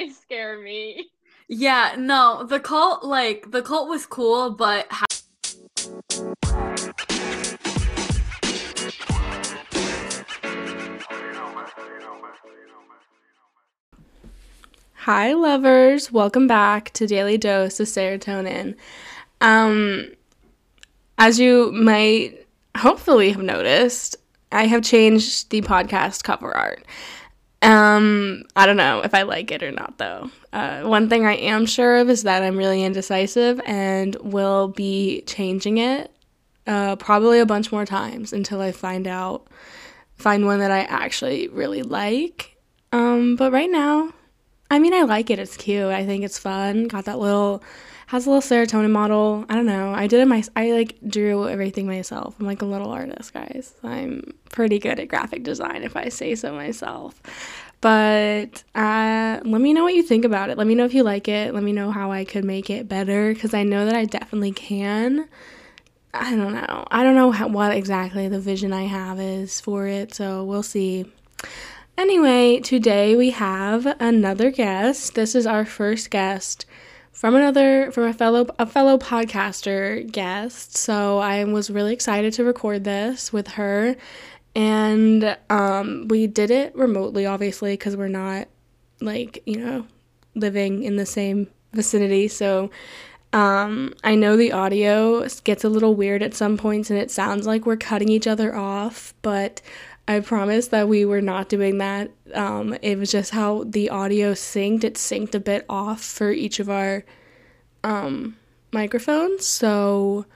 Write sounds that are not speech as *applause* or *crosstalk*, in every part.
they scare me. Yeah, no, the cult like the cult was cool, but ha- Hi, lovers. Welcome back to Daily Dose of Serotonin. Um, as you might hopefully have noticed, I have changed the podcast cover art. Um, I don't know if I like it or not, though. Uh, one thing I am sure of is that I'm really indecisive and will be changing it uh, probably a bunch more times until I find out, find one that I actually really like. Um, but right now, I mean, I like it. It's cute. I think it's fun. Got that little, has a little serotonin model. I don't know. I did it my, I like drew everything myself. I'm like a little artist, guys. I'm pretty good at graphic design, if I say so myself. But uh, let me know what you think about it. Let me know if you like it. Let me know how I could make it better because I know that I definitely can. I don't know. I don't know how, what exactly the vision I have is for it, so we'll see. Anyway, today we have another guest. This is our first guest from another from a fellow a fellow podcaster guest. So I was really excited to record this with her and um, we did it remotely obviously because we're not like, you know, living in the same vicinity. So um, I know the audio gets a little weird at some points and it sounds like we're cutting each other off, but I promise that we were not doing that. Um, it was just how the audio synced. It synced a bit off for each of our um, microphones. So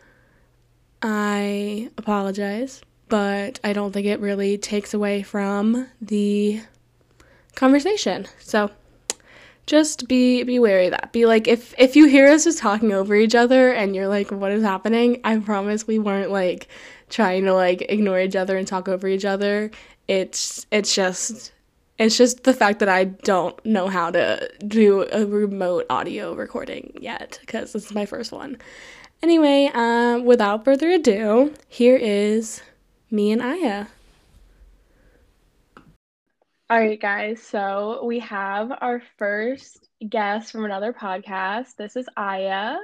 I apologize, but I don't think it really takes away from the conversation. So just be be wary of that. Be like if if you hear us just talking over each other and you're like what is happening? I promise we weren't like trying to like ignore each other and talk over each other. It's it's just it's just the fact that I don't know how to do a remote audio recording yet because this is my first one. Anyway, um, without further ado, here is me and Aya. All right, guys. So we have our first guest from another podcast. This is Aya.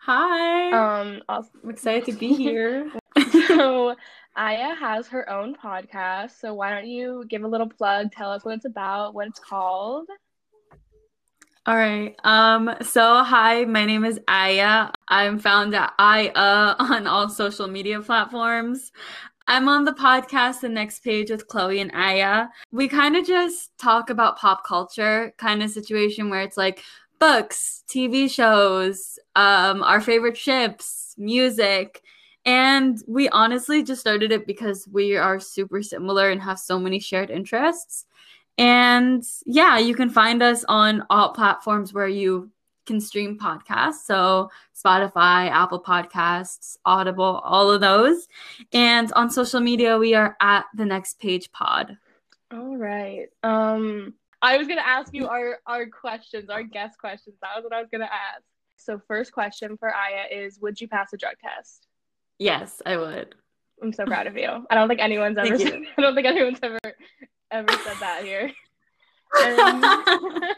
Hi. Um, also, I'm excited to be here. *laughs* so Aya has her own podcast. So why don't you give a little plug? Tell us what it's about, what it's called. All right. Um, so hi, my name is Aya. I'm found at Aya *laughs* on all social media platforms. I'm on the podcast The Next Page with Chloe and Aya. We kind of just talk about pop culture kind of situation where it's like books, TV shows, um, our favorite ships, music. And we honestly just started it because we are super similar and have so many shared interests. And yeah, you can find us on all platforms where you can stream podcasts. So Spotify, Apple Podcasts, Audible, all of those. And on social media, we are at the next page pod. All right. Um, I was gonna ask you our our questions, our guest questions. That was what I was gonna ask. So first question for Aya is would you pass a drug test? Yes, I would. I'm so proud of you. I don't think anyone's ever said, *laughs* I don't think anyone's ever ever said that here. *laughs*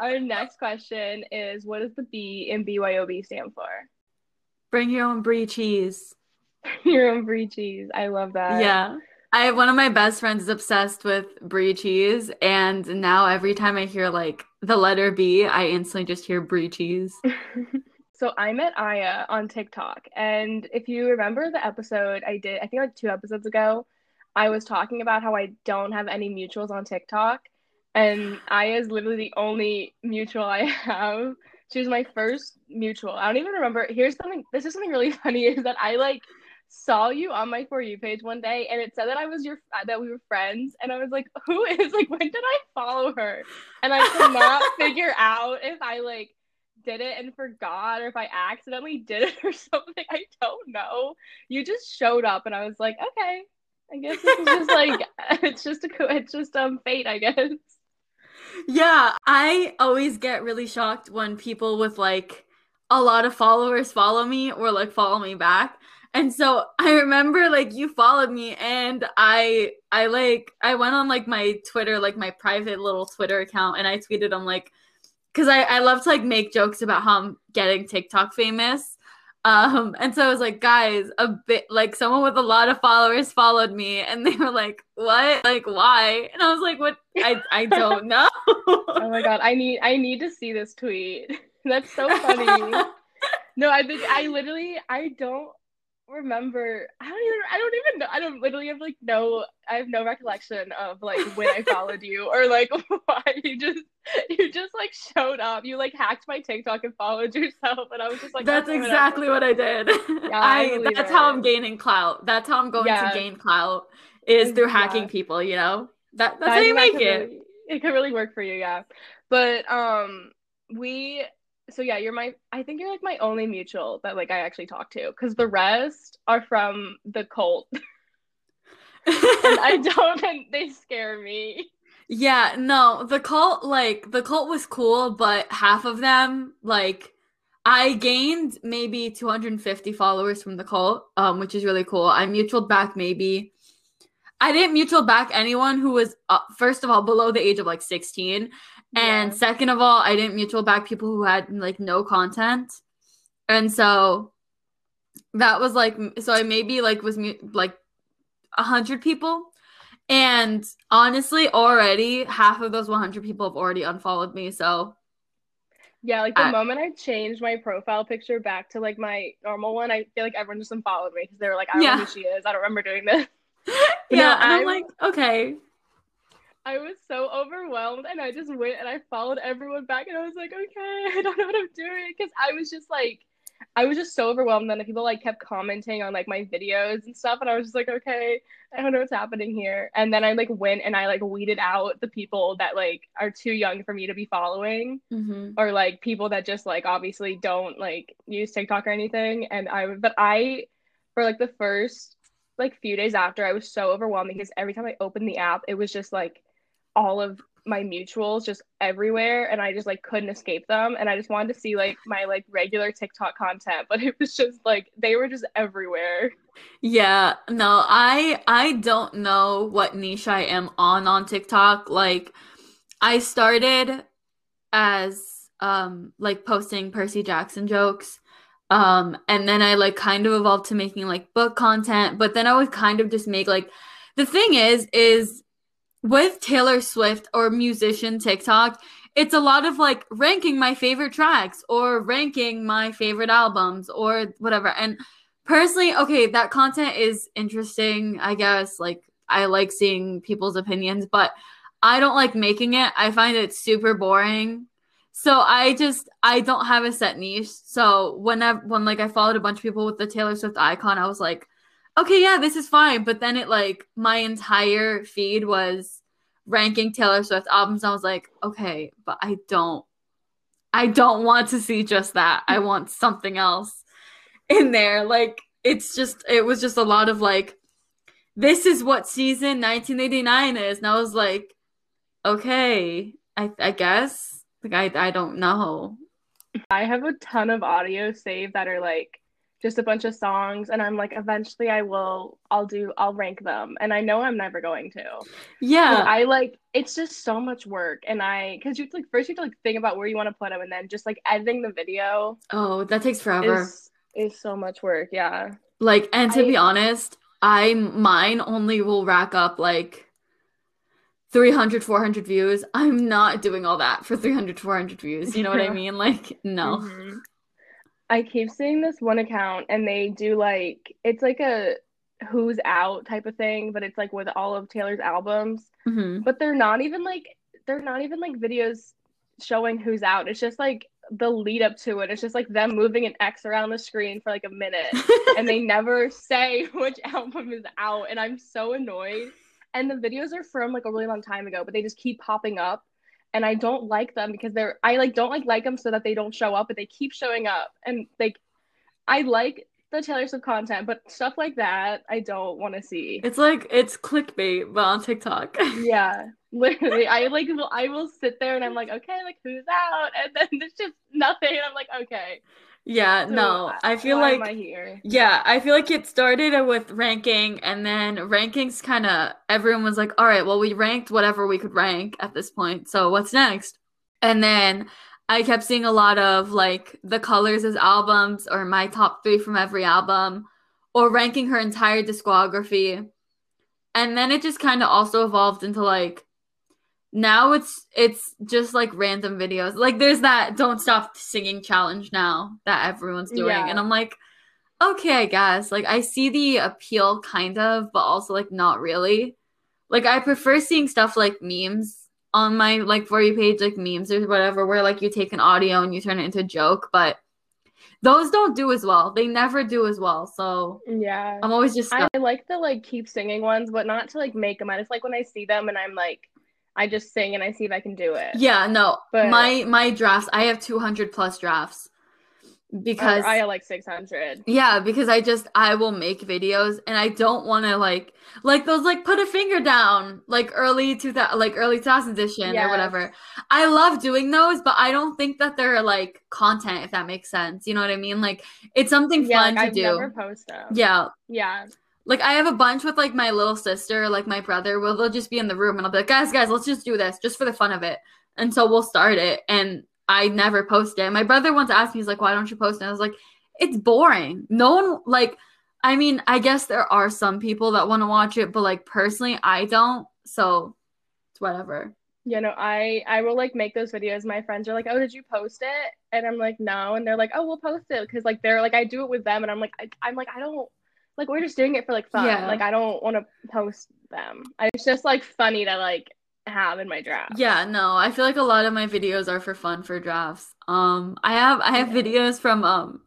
Our next question is what does the B in BYOB stand for? Bring your own brie cheese. *laughs* Your own brie cheese. I love that. Yeah. I have one of my best friends is obsessed with brie cheese, and now every time I hear like the letter B, I instantly just hear brie cheese. So I met Aya on TikTok, and if you remember the episode I did, I think like two episodes ago, I was talking about how I don't have any mutuals on TikTok, and Aya is literally the only mutual I *laughs* have. She was my first mutual. I don't even remember. Here's something. This is something really *laughs* funny. Is that I like saw you on my for you page one day and it said that I was your uh, that we were friends and I was like *laughs* who is like when did I follow her and I could not figure out if I like did it and forgot or if I accidentally did it *laughs* or something I don't know. You just showed up and I was like okay I guess this is just like *laughs* *laughs* it's just a it's just um fate I guess. Yeah I always get really shocked when people with like a lot of followers follow me or like follow me back. And so I remember like you followed me and I I like I went on like my Twitter, like my private little Twitter account and I tweeted I'm like because I, I love to like make jokes about how I'm getting TikTok famous. Um, and so I was like, guys, a bit like someone with a lot of followers followed me, and they were like, "What? Like, why?" And I was like, "What? I I don't *laughs* know." oh my god, I need I need to see this tweet. *laughs* That's so funny. *laughs* no, I think I literally I don't remember I don't even I don't even know I don't literally have like no I have no recollection of like when I followed you or like *laughs* why you just you just like showed up. You like hacked my TikTok and followed yourself and I was just like That's exactly what I did. Yeah, *laughs* I, I that's it. how I'm gaining clout. That's how I'm going yeah. to gain clout is through hacking yeah. people, you know? That that's how you make it. Really, it could really work for you, yeah. But um we so yeah, you're my I think you're like my only mutual that like I actually talk to because the rest are from the cult. *laughs* and I *laughs* don't think they scare me. Yeah, no, the cult like the cult was cool, but half of them like I gained maybe 250 followers from the cult, um, which is really cool. I mutual back maybe. I didn't mutual back anyone who was uh, first of all below the age of like 16, and yeah. second of all, I didn't mutual back people who had like no content. And so that was like so I maybe like was like a hundred people. And honestly, already half of those 100 people have already unfollowed me. So yeah, like the I, moment I changed my profile picture back to like my normal one, I feel like everyone just unfollowed me because they were like, I don't yeah. know who she is. I don't remember doing this. *laughs* yeah, no, I'm like, okay. I was so overwhelmed and I just went and I followed everyone back and I was like, okay, *laughs* I don't know what I'm doing. Cause I was just like, I was just so overwhelmed. Then the people like kept commenting on like my videos and stuff. And I was just like, okay, I don't know what's happening here. And then I like went and I like weeded out the people that like are too young for me to be following mm-hmm. or like people that just like obviously don't like use TikTok or anything. And I, but I, for like the first like few days after, I was so overwhelmed because every time I opened the app, it was just like, all of my mutuals just everywhere and I just like couldn't escape them and I just wanted to see like my like regular TikTok content but it was just like they were just everywhere. Yeah, no, I I don't know what niche I am on on TikTok. Like I started as um like posting Percy Jackson jokes um and then I like kind of evolved to making like book content, but then I would kind of just make like the thing is is with Taylor Swift or musician TikTok, it's a lot of like ranking my favorite tracks or ranking my favorite albums or whatever. And personally, okay, that content is interesting, I guess. Like, I like seeing people's opinions, but I don't like making it. I find it super boring. So I just I don't have a set niche. So whenever when like I followed a bunch of people with the Taylor Swift icon, I was like, okay, yeah, this is fine. But then it like my entire feed was ranking Taylor Swift albums. I was like, okay, but I don't, I don't want to see just that. I mm. want something else in there. Like it's just, it was just a lot of like, this is what season 1989 is, and I was like, okay, I, I guess. Like I, I don't know. I have a ton of audio saved that are like just a bunch of songs and i'm like eventually i will i'll do i'll rank them and i know i'm never going to. Yeah. I like it's just so much work and i because you like first you have to like think about where you want to put them and then just like editing the video oh that takes forever. is, is so much work yeah. Like and to I, be honest i mine only will rack up like 300 400 views. I'm not doing all that for 300 400 views you know what i *laughs* mean? Like no. Mm-hmm. I keep seeing this one account and they do like it's like a who's out type of thing, but it's like with all of Taylor's albums. Mm-hmm. But they're not even like they're not even like videos showing who's out. It's just like the lead up to it. It's just like them moving an X around the screen for like a minute *laughs* and they never say *laughs* which album is out and I'm so annoyed. And the videos are from like a really long time ago, but they just keep popping up and I don't like them because they're I like don't like like them so that they don't show up, but they keep showing up. And like I like the Taylor Swift content, but stuff like that I don't want to see. It's like it's clickbait, but on TikTok. *laughs* yeah, literally. I like will I will sit there and I'm like, okay, like who's out, and then there's just nothing, and I'm like, okay. Yeah, so, no, I feel like I yeah, I feel like it started with ranking, and then rankings kind of everyone was like, all right, well, we ranked whatever we could rank at this point, so what's next? And then I kept seeing a lot of like the colors as albums or my top three from every album or ranking her entire discography. And then it just kind of also evolved into like now it's it's just like random videos. Like there's that don't stop singing challenge now that everyone's doing. Yeah. And I'm like, okay, I guess. Like I see the appeal kind of, but also like not really. Like I prefer seeing stuff like memes on my like for you page, like memes or whatever, where like you take an audio and you turn it into a joke, but those don't do as well. They never do as well. So yeah, I'm always just. Stuck. I like the like keep singing ones, but not to like make them. I just like when I see them and I'm like, I just sing and I see if I can do it. Yeah, no, but my my drafts. I have 200 plus drafts because oh, I have like 600. Yeah, because I just I will make videos and I don't want to like like those like put a finger down like early 2000 like early 2000 edition yes. or whatever. I love doing those, but I don't think that they're like content if that makes sense. You know what I mean? Like it's something yeah, fun like, to I've do. Never post them. Yeah. Yeah. Like I have a bunch with like my little sister, like my brother. Will they'll just be in the room and I'll be like, guys, guys, let's just do this just for the fun of it. And so we'll start it and I never post it. My brother once asked me, he's like, why don't you post it? I was like, it's boring. No one like I mean, I guess there are some people that want to watch it, but like personally, I don't. So it's whatever. You know, I I will like make those videos. My friends are like, "Oh, did you post it?" And I'm like, "No," and they're like, "Oh, we'll post it," because like they're like, I do it with them, and I'm like, I, I'm like, I don't like we're just doing it for like fun. Yeah. Like I don't want to post them. It's just like funny to like have in my draft. Yeah, no, I feel like a lot of my videos are for fun for drafts. Um, I have I have videos from um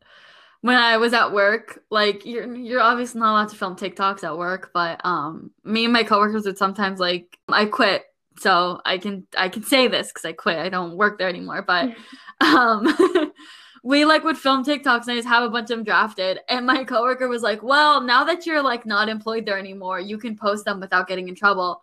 when I was at work. Like you're you're obviously not allowed to film TikToks at work, but um, me and my coworkers would sometimes like I quit, so I can I can say this because I quit. I don't work there anymore, but *laughs* um. *laughs* we like would film TikToks and I just have a bunch of them drafted. And my coworker was like, Well, now that you're like not employed there anymore, you can post them without getting in trouble.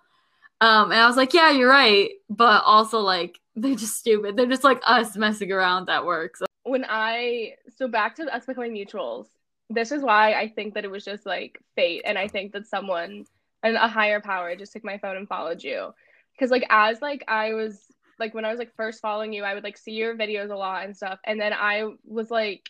Um, and I was like, yeah, you're right. But also, like, *laughs* they're just stupid. They're just like us messing around at work. So. When I, so back to us becoming mutuals, this is why I think that it was just like fate. And I think that someone, and a higher power just took my phone and followed you. Cause, like, as like I was, like, when I was like first following you, I would like see your videos a lot and stuff. And then I was like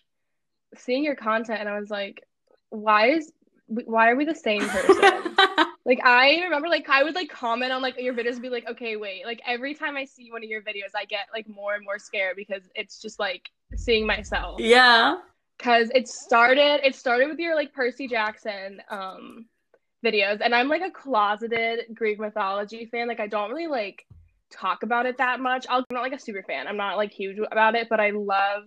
seeing your content and I was like, why is, why are we the same person? *laughs* Like I remember like I would like comment on like your videos and be like, okay, wait. Like every time I see one of your videos, I get like more and more scared because it's just like seeing myself. Yeah. Cause it started it started with your like Percy Jackson um videos. And I'm like a closeted Greek mythology fan. Like I don't really like talk about it that much. i am not like a super fan. I'm not like huge about it, but I love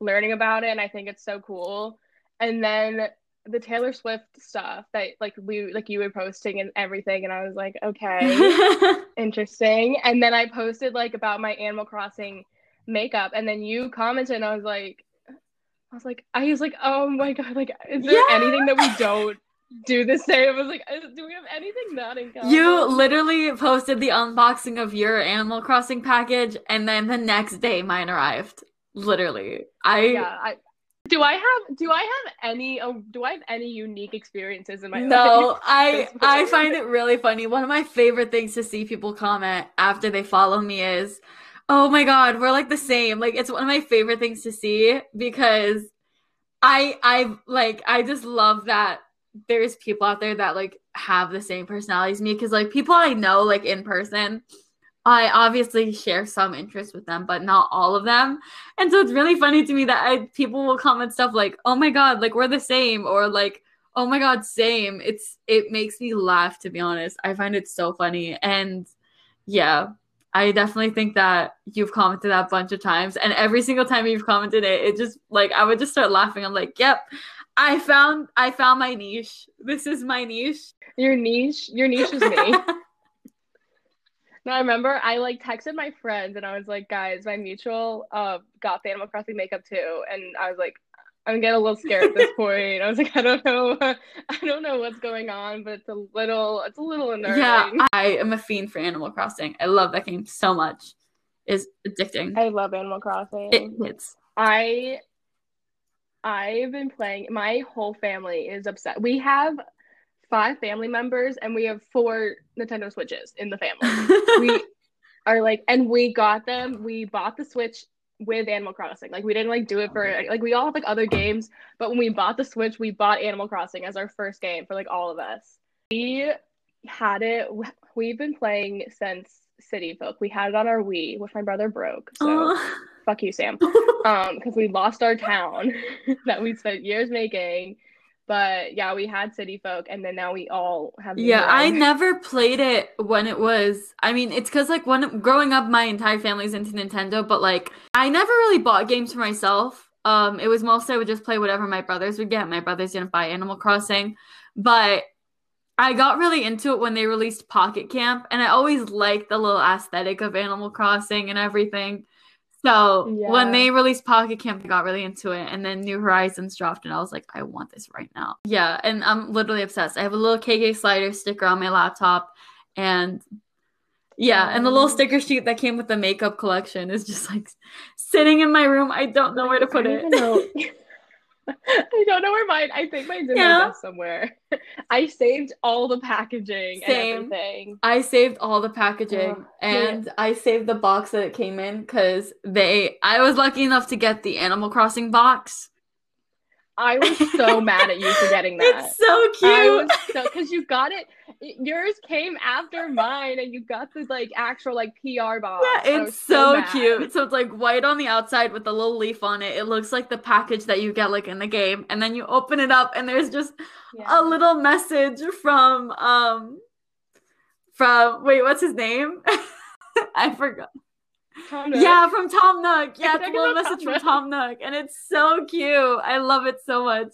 learning about it and I think it's so cool. And then the Taylor Swift stuff that like we like you were posting and everything and I was like, okay, *laughs* interesting. And then I posted like about my Animal Crossing makeup and then you commented and I was like I was like I was like, oh my god, like is there yeah. anything that we don't do the same? I was like, do we have anything that in common? You literally posted the unboxing of your Animal Crossing package and then the next day mine arrived. Literally. I yeah, I do I have do I have any uh, do I have any unique experiences in my no, life? *laughs* I I find it really funny. One of my favorite things to see people comment after they follow me is, "Oh my god, we're like the same." Like it's one of my favorite things to see because I I like I just love that there's people out there that like have the same personality as me because like people I know like in person I obviously share some interest with them, but not all of them. And so it's really funny to me that I, people will comment stuff like, "Oh my god, like we're the same," or like, "Oh my god, same." It's it makes me laugh to be honest. I find it so funny, and yeah, I definitely think that you've commented that a bunch of times, and every single time you've commented it, it just like I would just start laughing. I'm like, "Yep, I found I found my niche. This is my niche." Your niche, your niche is me. *laughs* No, I remember I like texted my friends and I was like, guys, my mutual uh got the Animal Crossing makeup too, and I was like, I'm getting a little scared at this *laughs* point. I was like, I don't know, *laughs* I don't know what's going on, but it's a little, it's a little unnerving. Yeah, I am a fiend for Animal Crossing. I love that game so much. It's addicting. I love Animal Crossing. It hits. I I've been playing. My whole family is upset. We have five family members and we have four Nintendo Switches in the family. *laughs* we are like, and we got them. We bought the Switch with Animal Crossing. Like we didn't like do it for like we all have like other games, but when we bought the Switch, we bought Animal Crossing as our first game for like all of us. We had it. We've been playing since City Folk. We had it on our Wii, which my brother broke. So fuck you, Sam. *laughs* um, because we lost our town *laughs* that we spent years making. But yeah, we had City Folk, and then now we all have. Yeah, I never played it when it was. I mean, it's because like when growing up, my entire family's into Nintendo, but like I never really bought games for myself. Um, it was mostly I would just play whatever my brothers would get. My brothers didn't buy Animal Crossing, but I got really into it when they released Pocket Camp, and I always liked the little aesthetic of Animal Crossing and everything. So yeah. when they released Pocket Camp, I got really into it, and then New Horizons dropped, and I was like, I want this right now. Yeah, and I'm literally obsessed. I have a little KK Slider sticker on my laptop, and yeah, and the little sticker sheet that came with the makeup collection is just like sitting in my room. I don't know where to put it. *laughs* *laughs* I don't know where mine. I think mine's in yeah. my desk somewhere. *laughs* I saved all the packaging Same. and everything. I saved all the packaging oh, and yeah. I saved the box that it came in because they. I was lucky enough to get the Animal Crossing box. I was so mad at you for getting *laughs* that. It's so cute. so because you got it, yours came after mine, and you got the like actual like PR box. Yeah, it's so, so cute. So it's like white on the outside with a little leaf on it. It looks like the package that you get like in the game, and then you open it up, and there's just yeah. a little message from um from wait, what's his name? *laughs* I forgot. Yeah, from Tom Nook. *laughs* Yeah, it's a little message Tom from Tom Nook. And it's so cute. I love it so much.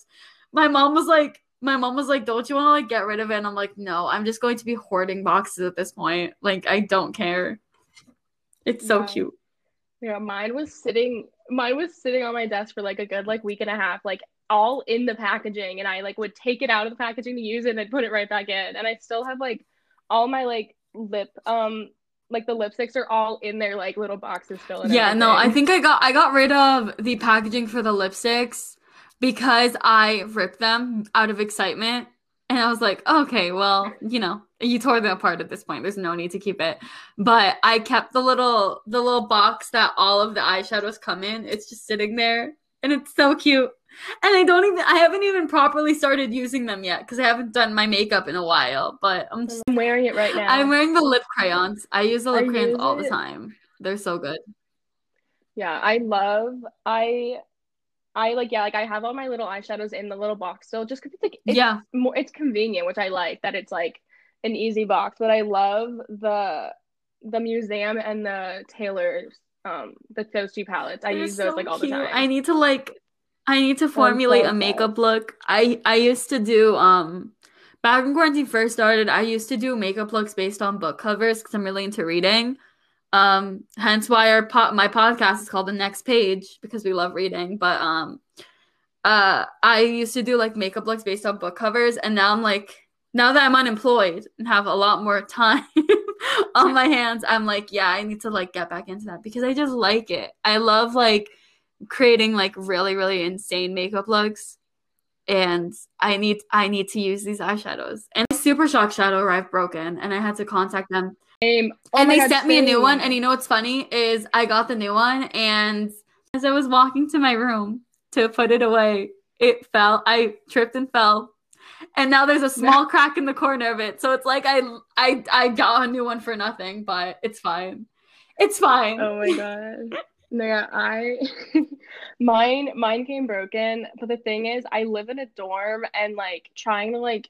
My mom was like, my mom was like, Don't you want to like get rid of it? And I'm like, No, I'm just going to be hoarding boxes at this point. Like, I don't care. It's so yeah. cute. Yeah, mine was sitting mine was sitting on my desk for like a good like week and a half, like all in the packaging. And I like would take it out of the packaging to use it and then put it right back in. And I still have like all my like lip um like the lipsticks are all in their like little boxes still. yeah, everything. no, I think I got I got rid of the packaging for the lipsticks because I ripped them out of excitement. And I was like, okay, well, you know, you tore them apart at this point. There's no need to keep it. But I kept the little the little box that all of the eyeshadows come in. It's just sitting there and it's so cute. And I don't even I haven't even properly started using them yet because I haven't done my makeup in a while. But I'm, just, I'm wearing it right now. I'm wearing the lip crayons. I use the lip I crayons all it. the time. They're so good. Yeah, I love I I like yeah, like I have all my little eyeshadows in the little box still just because it's like it's yeah more it's convenient, which I like that it's like an easy box. But I love the the museum and the Taylor's um the those two palettes. I They're use those so like all cute. the time. I need to like I need to formulate so a makeup look. I I used to do um back when quarantine first started, I used to do makeup looks based on book covers because I'm really into reading. Um, hence why our po- my podcast is called The Next Page because we love reading. But um, uh, I used to do like makeup looks based on book covers, and now I'm like, now that I'm unemployed and have a lot more *laughs* time on my hands, I'm like, yeah, I need to like get back into that because I just like it. I love like creating like really really insane makeup looks. And i need i need to use these eyeshadows. And super shock shadow arrived broken and i had to contact them. Oh and they God, sent same. me a new one and you know what's funny is i got the new one and as i was walking to my room to put it away it fell i tripped and fell. And now there's a small *laughs* crack in the corner of it so it's like i i i got a new one for nothing but it's fine. It's fine. Oh my god *laughs* no, yeah, I *laughs* mine mine came broken, but the thing is I live in a dorm and like trying to like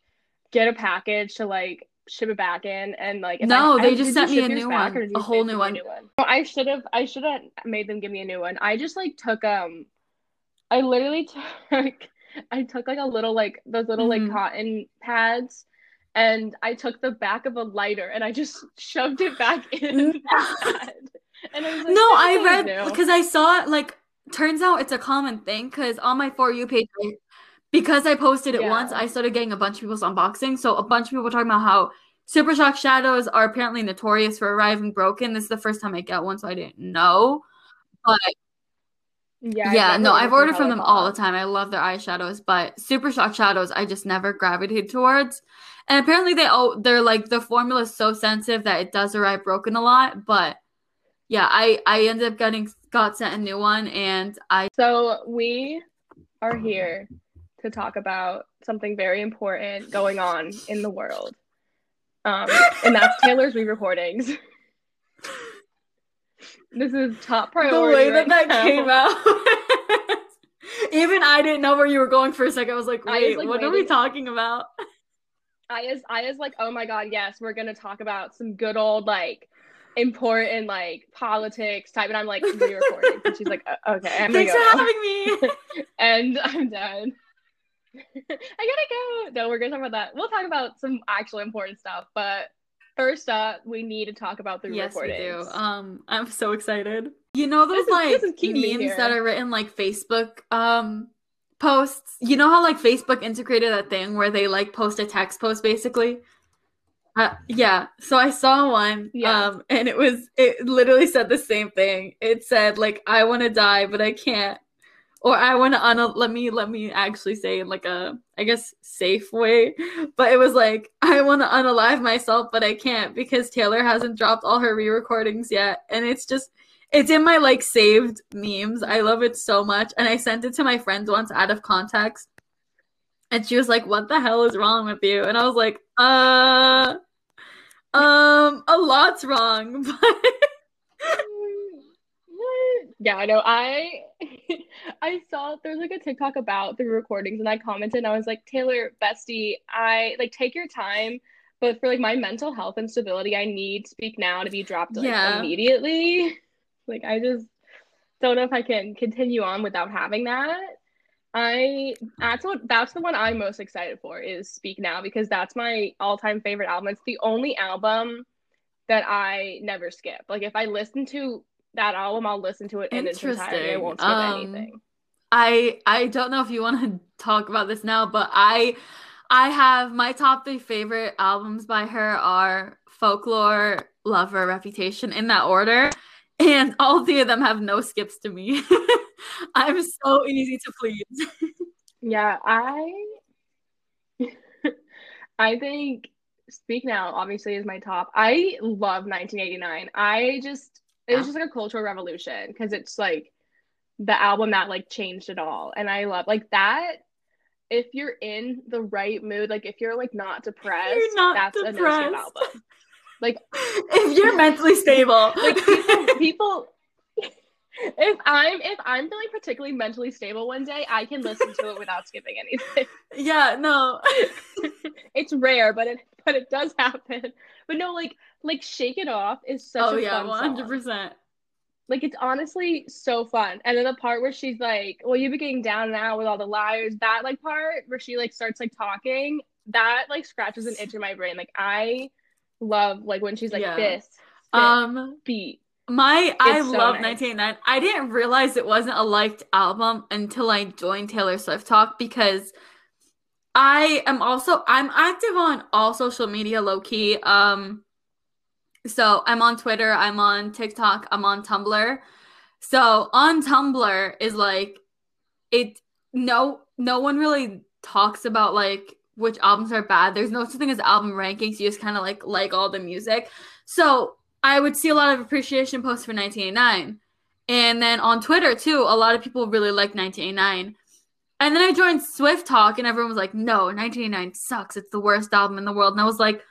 get a package to like ship it back in and like No, I, they I, just sent me a new one. A whole new one. new one. I should have I should have made them give me a new one. I just like took um I literally *laughs* took I took like a little like those little mm-hmm. like cotton pads and I took the back of a lighter and I just *laughs* shoved it back in. And I was like, no, I read because I saw it. Like, turns out it's a common thing because on my for you page, because I posted it yeah. once, I started getting a bunch of people's unboxing. So a bunch of people were talking about how Super Shock shadows are apparently notorious for arriving broken. This is the first time I get one, so I didn't know. But yeah, yeah, no, I've ordered from them all the time. I love their eyeshadows, but Super Shock shadows I just never gravitated towards. And apparently they oh they're like the formula is so sensitive that it does arrive broken a lot, but yeah, I I ended up getting got sent a new one, and I So we are here to talk about something very important going on in the world. Um, and that's *laughs* Taylor's re-recordings. this is top priority. the way that right that now. came out. *laughs* Even I didn't know where you were going for a second. I was like, I was, wait, like, what are we talking about? I is I is like, oh my god, yes, we're gonna talk about some good old like important like politics type, and I'm like re-recording, and she's like, "Uh, okay, I'm gonna Thanks go for now." having me. *laughs* and I'm done. *laughs* I gotta go. No, we're gonna talk about that. We'll talk about some actual important stuff, but first up, we need to talk about the yes, we do. Um, I'm so excited. You know those is- like memes that are written like Facebook um posts. You know how like Facebook integrated that thing where they like post a text post basically. Uh, yeah, so I saw one, Yeah. um, and it was it literally said the same thing. It said like I want to die, but I can't, or I want to un- let me let me actually say in like a I guess safe way, but it was like I want to unalive myself, but I can't because Taylor hasn't dropped all her re-recordings yet, and it's just it's in my like saved memes. I love it so much, and I sent it to my friend once out of context, and she was like, "What the hell is wrong with you?" And I was like, "Uh." Um, a lot's wrong, *laughs* but yeah, I know. *laughs* I I saw there's like a TikTok about the recordings, and I commented, and I was like, Taylor, bestie, I like take your time, but for like my mental health and stability, I need Speak Now to be dropped like Yeah. immediately. *laughs* Like I just don't know if I can continue on without having that. I that's what that's the one I'm most excited for is Speak Now because that's my all-time favorite album. It's the only album that I never skip. Like if I listen to that album, I'll listen to it in its entirety. I won't skip Um, anything. I I don't know if you want to *laughs* talk about this now, but I I have my top three favorite albums by her are Folklore, Lover, Reputation in that order, and all three of them have no skips to me. *laughs* I'm so easy to please. Yeah, I *laughs* I think Speak Now obviously is my top. I love 1989. I just it was Yeah. just like a cultural revolution because it's like the album that like changed it all. And I love like that if you're in the right mood, like if you're like not depressed, not that's a no depressed. album. Like *laughs* if you're mentally stable, like people *laughs* people if I'm if I'm feeling particularly mentally stable one day, I can listen to it without skipping anything. yeah, no. *laughs* it's rare, but it but it does happen. But no, like like Shake It Off is such oh a yeah, fun one hundred song. percent. Like it's honestly so fun. And then the part where she's like, "Well, you've been getting down and out with all the liars," that like part where she like starts like talking, that like scratches an itch in my brain. Like I love like when she's like Yeah. this, this Um, beat. My I so love nice. 1989. I didn't realize it wasn't a liked album until I joined Taylor Swift Talk because I am also I'm active on all social media low key. Um so I'm on Twitter, I'm on TikTok, I'm on Tumblr. So on Tumblr is like it no no one really talks about like which albums are bad. There's no such thing as album rankings. You just kind of like like all the music. So I would see a lot of appreciation posts for 1989. And then on Twitter too, a lot of people really like 1989. And then I joined Swift Talk and everyone was like, no, 1989 sucks. It's the worst album in the world. And I was like,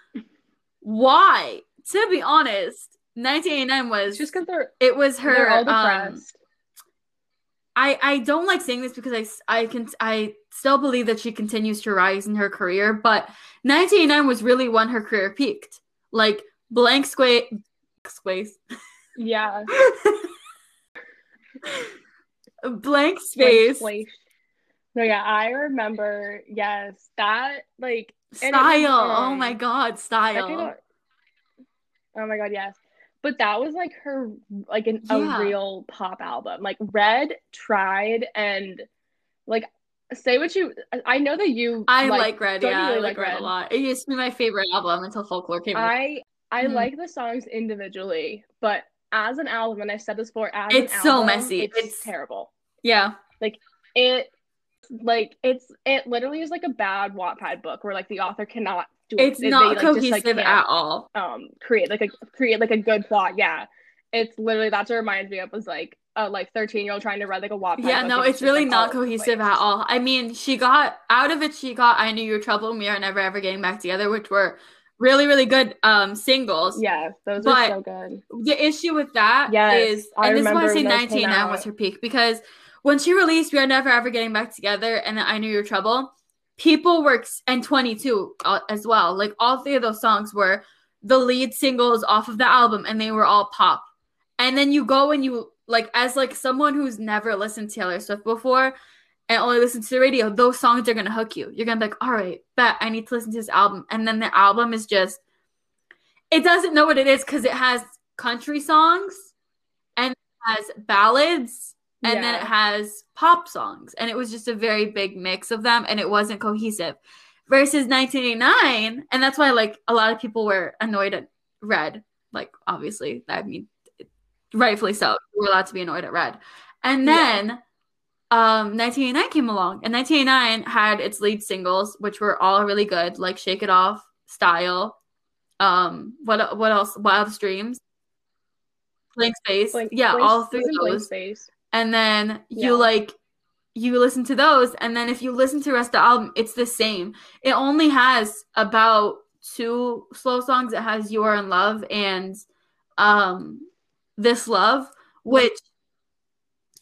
why? To be honest, 1989 was just because it was her um. I I don't like saying this because I I can I still believe that she continues to rise in her career, but 1989 was really when her career peaked. Like blank square space yeah. *laughs* blank space place. No, yeah, I remember. Yes, that like style. was, oh my um, god, I think style. Oh my god, yes. But that was like her like an, Yeah. a real pop album. Like Red tried and like say what you I know that you I like, Red. don't Yeah, I really like like Red, Red? a lot. It used to be my favorite album until Folklore came out. I I Mhm. like the songs individually, but as an album, and I've said this before, as It's so album, messy. It's, It's- terrible. Yeah, Like It like it's it literally is like a bad Wattpad book where like the author cannot do it. it's not they, like, just, cohesive like, can't- at all. um create like a create like a good plot yeah it's literally that's what it reminds me of was like a like 13 year old trying to write like a WAP. Yeah, no, it's, really like, not cohesive at all. I mean, she got out of it. She got "I Knew You Were Trouble" and "We Are Never Ever Getting Back Together," which were really really good um singles. Yeah, those but so good. The issue with that yes, is, and this is why I say 1989 was her peak because when she released "We Are Never Ever Getting Back Together" and "I Knew You Were Trouble," people were and 22 uh, as well. Like all three of those songs were the lead singles off of the album, and they were all pop. And then you go and you like as like someone who's never listened to Taylor Swift before and only listen to the radio, those songs are gonna hook you. You're gonna be like, all right, bet I need to listen to this album. And then the album is just it doesn't know what it is because it has country songs and has ballads and yeah. then it has pop songs. And it was just a very big mix of them and it wasn't cohesive. Versus 1989, and that's why like a lot of people were annoyed at Red. Like obviously, I mean, rightfully so. We're allowed to be annoyed at Red. And then yeah. um 1989 came along and 1989 had its lead singles which were all really good like Shake It Off, Style, um what what else? Wildest Dreams, Blank Space. Blank, yeah, blank, all three of those. And then yeah. you like you listen to those and then if you listen to the rest of the album it's the same. It only has about two slow songs. It has You Are in Love and um this Love, which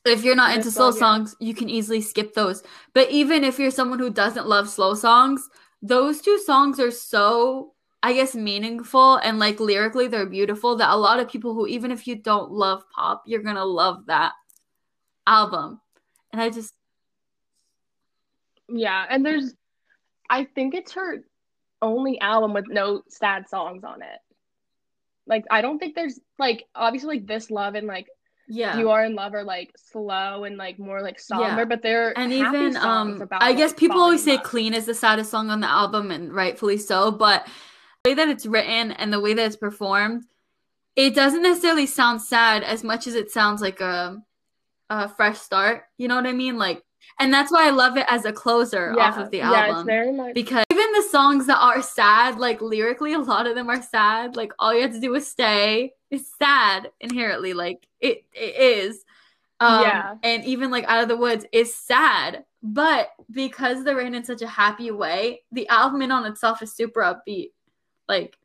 if you're not into slow songs, you can easily skip those. But even if you're someone who doesn't love slow songs, those two songs are so I guess meaningful and like lyrically they're beautiful that a lot of people who even if you don't love pop, you're going to love that album. And I just Yeah, and there's I think it's her only album with no sad songs on it. Like I don't think there's like obviously like this love and like yeah you are in love are like slow and like more like somber yeah. but they're and even um about, i guess like, people always say clean is the saddest song on the album and rightfully so but the way that it's written and the way that it's performed it doesn't necessarily sound sad as much as it sounds like a a fresh start you know what i mean like and that's why I love it as a closer yeah, off of the album. Yeah, it's very much because the songs that are sad, like lyrically, a lot of them are sad. Like all you have to do is stay. It's sad inherently, like it, it is. Um, yeah. And even like Out of the Woods is sad, but because they're written in such a happy way, the album in on itself is super upbeat. Like,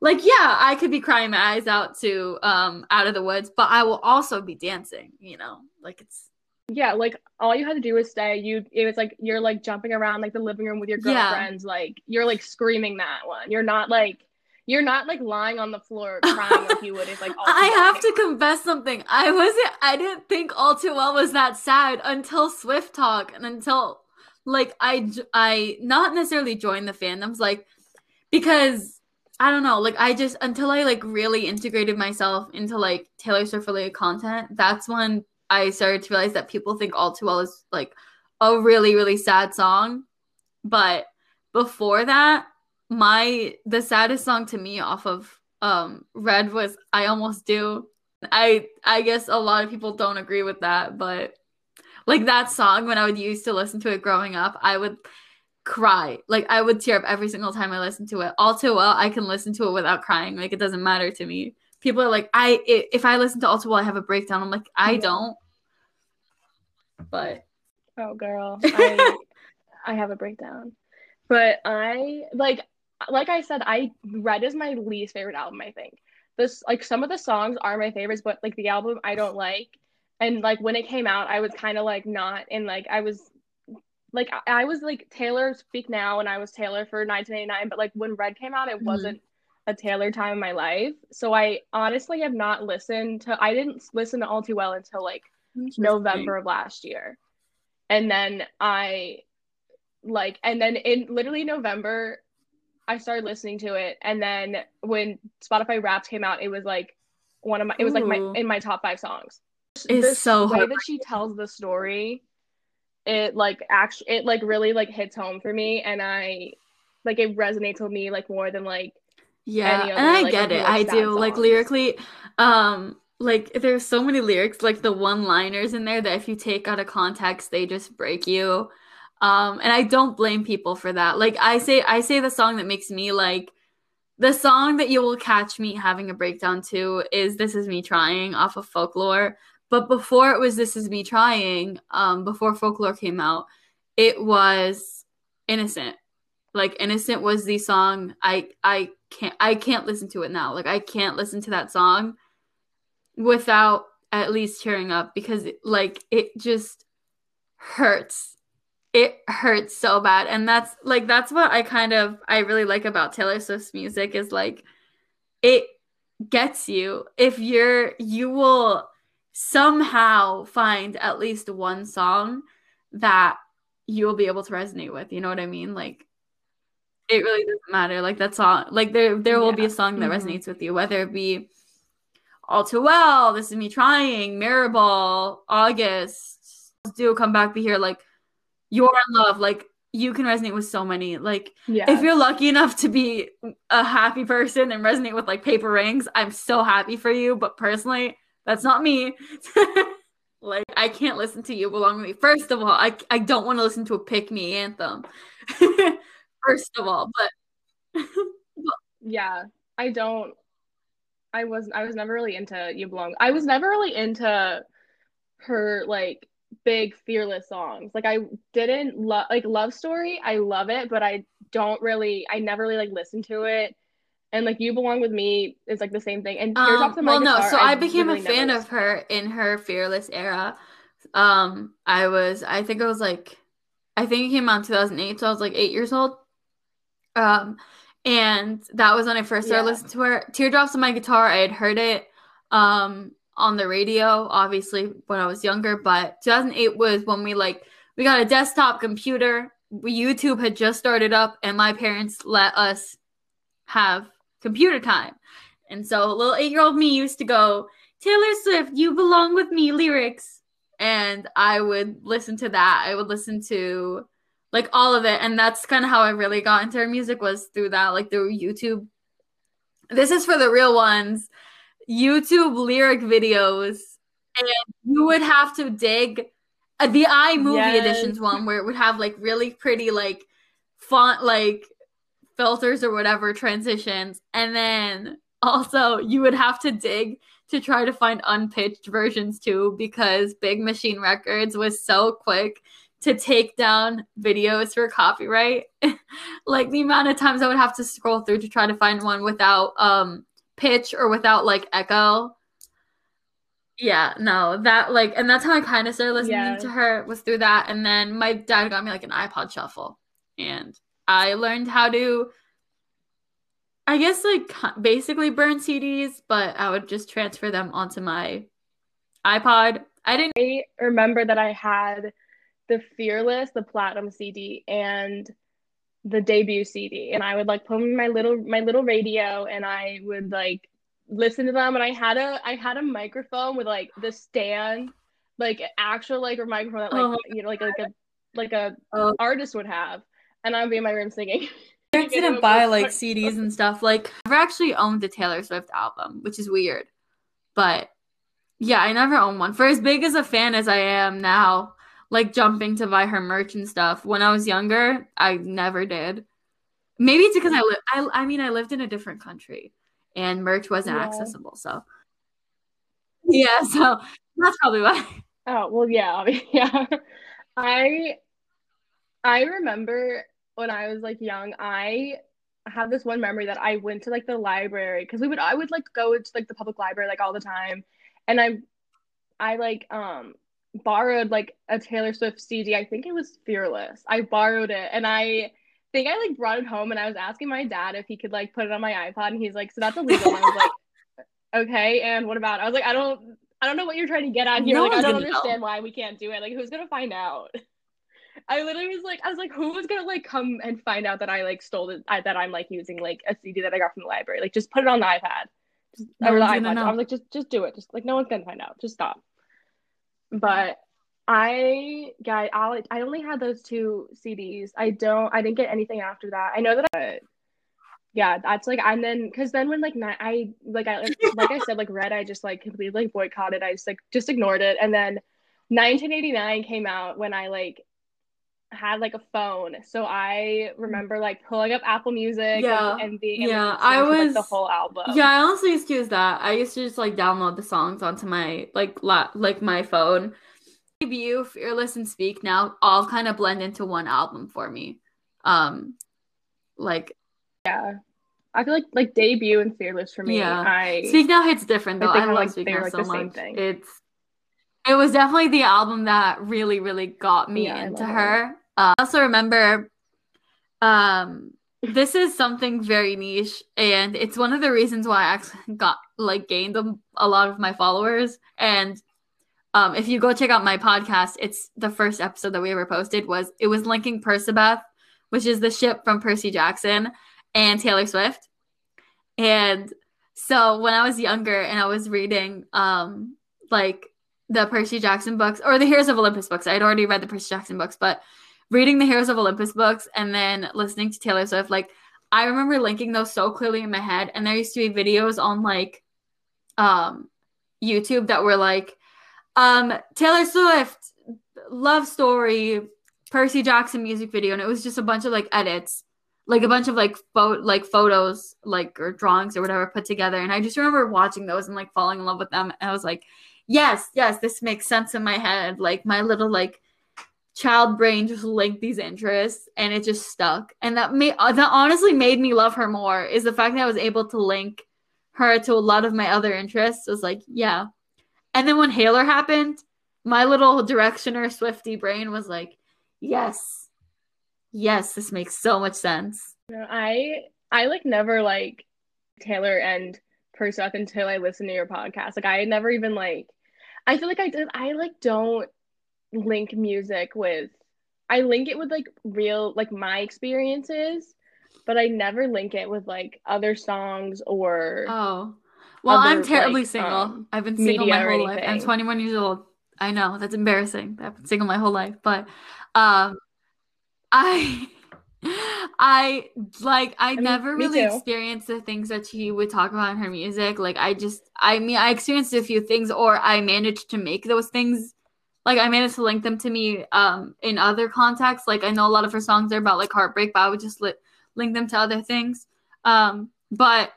like yeah, I could be crying my eyes out to um Out of the Woods, but I will also be dancing. You know, like it's yeah, like all you had to do was stay. You it was like you're like jumping around like the living room with your girlfriends, yeah. like you're like screaming that one. You're not like you're not like lying on the floor *laughs* crying like you would if like I have to confess something. I wasn't I didn't think all too well was that sad until Swift Talk and until like I I not necessarily joined the fandoms like because I don't know, like I just until I like really integrated myself into like Taylor Swift related content, that's when I started to realize that people think All Too Well is like a really, really sad song. But before that, my the saddest song to me off of um Red was I Almost Do. I I guess a lot of people don't agree with that, but like that song when I would used to listen to it growing up, I would cry. Like I would tear up every single time I listened to it. All too well, I can listen to it without crying. Like it doesn't matter to me people are like, I if I listen to All Too Well, I have a breakdown. I'm like, I don't. But oh, girl, I *laughs* I have a breakdown. But I like like I said, I Red is my least favorite album. I think this like some of the songs are my favorites, but like the album I don't like. And like when it came out, I was kind of like not and like I was like I, I was like Taylor Speak Now and I was Taylor for 1989, but like when Red came out, it mm-hmm. wasn't a Taylor time in my life. So I honestly have not listened to I didn't listen to All Too Well until like November of last year. And then I like and then in literally November I started listening to it and then when Spotify Wrapped came out it was like one of my it was Ooh. like my in my top 5 songs. It's so the way that she tells the story it like actually it like really like hits home for me and I like it resonates with me like more than like yeah and i like, get it i do songs. like lyrically um like there's so many lyrics like the one liners in there that if you take out of context they just break you um and i don't blame people for that like i say i say the song that makes me like the song that you will catch me having a breakdown to is This Is Me Trying off of Folklore. But before it was This Is Me Trying, um, before Folklore came out, it was Innocent. Like Innocent was the song I I can't I can't listen to it now. Like I can't listen to that song without at least tearing up because like it just hurts. It hurts so bad. And that's like that's what I kind of I really like about Taylor Swift's music is like it gets you. If you're you will somehow find at least one song that you will be able to resonate with. You know what I mean? Like it really doesn't matter. Like that song, like there there will yeah. be a song that mm-hmm. resonates with you, whether it be all too well, this is me trying, Mirrorball, August, do come back, be here, like you're in love, like you can resonate with so many. Like yes. if you're lucky enough to be a happy person and resonate with like paper rings, I'm so happy for you. But personally, that's not me. *laughs* like I can't listen to you belong with me. First of all, I I don't want to listen to a pick me anthem. *laughs* First of all, *laughs* but yeah, I don't I was I was never really into You Belong. I was never really into her like big fearless songs. Like I didn't love like Love Story. I love it, but I don't really I never really like listen to it. And like You Belong with Me is like the same thing. And Tears um, Off the Well, guitar, no, so I, I became a fan of her in her fearless era. Um, I was I think I was like I think it came out in 2008, so I was like eight years old. Um, and that was when I first started yeah. listening to her. Teardrops on my guitar, I had heard it um on the radio, obviously when I was younger, but 2008 was when we like we got a desktop computer. YouTube had just started up, and my parents let us have computer time. And so little eight year old me used to go, Taylor Swift, you belong with me lyrics. And I would listen to that. I would listen to like all of it. And that's kind of how i really got into her music was through that like through youtube. This is for the real ones. Youtube lyric videos. And you would have to dig uh, the iMovie yes. editions one where it would have like really pretty like font like filters or whatever transitions. And then also you would have to dig to try to find unpitched versions too because big machine records was so quick to take down videos for copyright. *laughs* like the amount of times I would have to scroll through to try to find one without um pitch or without like echo. Yeah, no, that like and that's how I kind of started listening yeah. to her was through that and then my dad got me like an iPod shuffle and I learned how to I guess like basically burn CDs, but I would just transfer them onto my iPod. I didn't I remember that I had the Fearless, the Platinum CD, and the debut CD. And I would like put in my little my little radio and I would like listen to them and I had a I had a microphone with like the stand, like actual like a microphone that like oh you know like like a like a oh. artist would have. And I would be in my room singing. *laughs* I didn't buy like *laughs* CDs and stuff. Like I've actually owned a Taylor Swift album, which is weird. But yeah, I never owned one. For as big as a fan as I am now, like jumping to buy her merch and stuff. When I was younger, I never did. Maybe it's because I live. I I mean, I lived in a different country, and merch wasn't yeah. accessible. So yeah, *laughs* so that's probably why. Oh well, yeah, *laughs* yeah. I I remember when I was like young, I have this one memory that I went to like the library because we would I would like go to like the public library like all the time, and I I like um borrowed like a Taylor Swift CD. I think it was Fearless. I borrowed it and I think I like brought it home and I was asking my dad if he could like put it on my iPod and he's like, so that's illegal. and I was like, *laughs* okay, and what about? I was like, I don't I don't know what you're trying to get at here. No like I don't understand know. why we can't do it. Like who's gonna find out? *laughs* I literally was like, I was like, who was gonna like come and find out that I like stole it that I'm like using like a CD that I got from the library? Like just put it on the iPad. Just, no or the iPod. I was like, just just do it. Just like no one's gonna find out. Just stop. But I got I I only had those two CDs. I don't I didn't get anything after that. I know that I yeah, that's like and then because then when like not, I like I like I said like Red I just like completely like boycotted. I just like just ignored it. And then 1989 came out when I like had like a phone, so I remember like pulling up Apple Music Yeah. and, and being able Yeah, to I listen to, like, was- the whole album. Yeah, I honestly used to use that. I used to just like download the songs onto my like la- like my phone. Debut, Fearless, and Speak now all kind of blend into one album for me. Um, like yeah. I feel like like debut and fearless for me. Yeah. I Speak Now hits different though. I love like, Speak Now like, so the same much. thing. It's it was definitely the album that really really got me Yeah, into her. Uh, I also remember um this is something very niche and it's one of the reasons why I actually *laughs* got like gained a, a lot of my followers and um if you go check out my podcast it's the first episode that we ever posted was it was linking Percabeth which is the ship from Percy Jackson and Taylor Swift and so when I was younger and I was reading um like the Percy Jackson books or the Heroes of Olympus books. I'd already read the Percy Jackson books, but reading the Heroes of Olympus books and then listening to Taylor Swift, like I remember linking those so clearly in my head. And there used to be videos on like um YouTube that were like um Taylor Swift love story Percy Jackson music video. And it was just a bunch of like edits like a bunch of like pho- like photos like or drawings or whatever put together. And I just remember watching those and like falling in love with them. And I was like yes yes this makes sense in my head. Like my little like child brain just linked these interests and it just stuck. And that made uh, that honestly made me love her more is the fact that I was able to link her to a lot of my other interests. Was like yeah. And then when Haylor happened my little directioner Swifty brain was like yes yes this makes so much sense. I I like never like Taylor and Perseth until I listened to your podcast. Like I never even like I feel like I did I like don't link music with I link it with like real like my experiences, but I never link it with like other songs or Oh. Well, I'm terribly like, single. um, I've been single my whole life. I'm 21 years old. I know, that's embarrassing. I've been single my whole life, but um I *laughs* I like I, mean, never really too. experienced the things that she would talk about in her music. Like I just I mean I experienced a few things or I managed to make those things like I managed to link them to me um in other contexts. Like I know a lot of her songs are about like heartbreak, but I would just li- link them to other things. Um but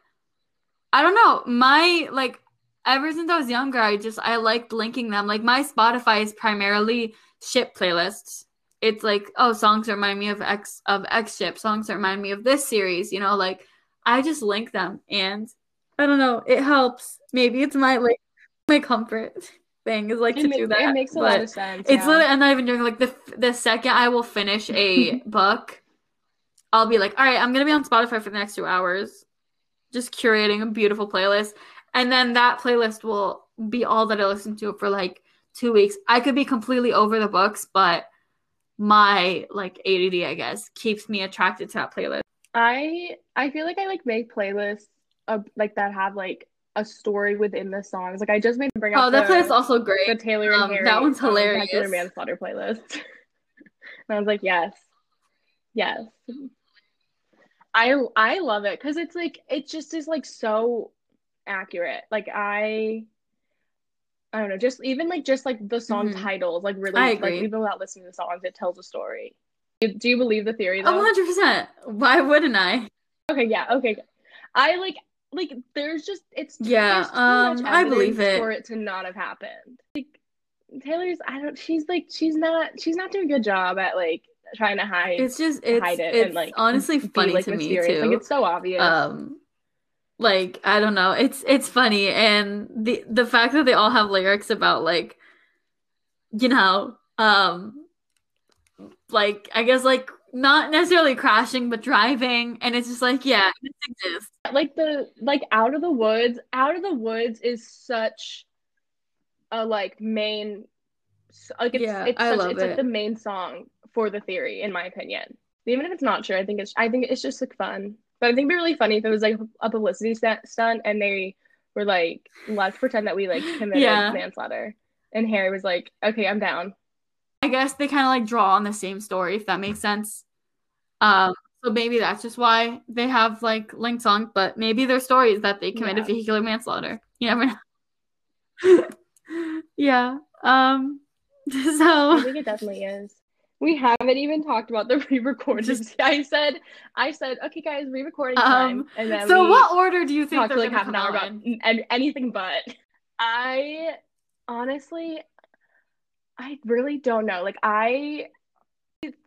I don't know. My like ever since I was younger, I just I liked linking them. Like my Spotify is primarily ship playlists. It's like, oh, songs remind me of X of X ship, songs remind me of this series, you know, like I just link them and I don't know, it helps. Maybe it's my like my comfort *laughs* thing is like it, to ma- do that. it makes a lot of sense. it's yeah. literally I'm not even doing like the the second I will finish a *laughs* book, I'll be like, all right, I'm gonna be on Spotify for the next two hours, just curating a beautiful playlist, and then that playlist will be all that I listen to for like two weeks. I could be completely over the books, but my like ADD, I guess, keeps me attracted to that playlist. I I feel like I like make playlists of like that have like a story within the songs. Like I just made bring up Oh, that the, playlist also great. the. Taylor and Um, Harry. that one's hilarious. Manslaughter playlist. *laughs* and I was like, yes, yes. I I love it because it's like it just is like so accurate. Like I. I don't know, just even like just like the song Mhm. titles, like really, I like even without listening to the songs, it tells a story. Do, you believe the theory A hundred percent. Why wouldn't I? Okay, yeah, okay. I like like there's just it's Yeah, too um, much I believe it. for it to not have happened. Like Taylor's I don't she's like she's not she's not doing a good job at like trying to hide It's just it's hide it it's and like honestly be, funny like, to me too. Like it's so obvious. um like i don't know it's it's funny and the the fact that they all have lyrics about like you know um like i guess like not necessarily crashing but driving and it's just like yeah this exists. Like the like out of the woods out of the woods is such a like main like it's Yeah, it's I such love it's like the main song for the theory in my opinion. Even if it's not true i think it's i think it's just like fun. But i think it'd be really funny if it was like a publicity stu- stunt and they were like let's pretend that we like committed Yeah. manslaughter. And harry was like okay i'm down i guess they kind of like draw on the same story if that makes sense um so maybe that's just why they have like linked songs but maybe their story is that they committed Yeah. vehicular manslaughter you never know *laughs* yeah um *laughs* i so think it definitely is We haven't even talked about the *laughs* re-recordings. Just- I said, I said, okay, guys, re-recording time, Um, and then So what order do you think talked they're for like half an hour out about and anything but. I honestly, I really don't know. Like, I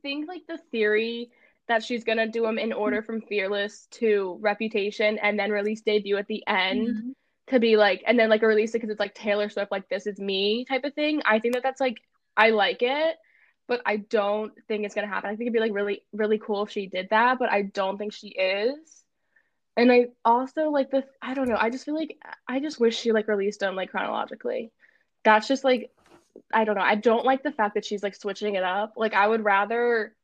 think like the theory that she's gonna do them in order from Fearless to Reputation, and then release debut at the end. Mhm. to be like and then like release it because it's like Taylor Swift like this is me type of thing. I think that that's like I like it, but I don't think it's gonna happen. I think it'd be like really really cool if she did that, but I don't think she is. And I also like the I don't know. I just feel like I just wish she like released them like chronologically. That's just like I don't know. I don't like the fact that she's like switching it up. Like I would rather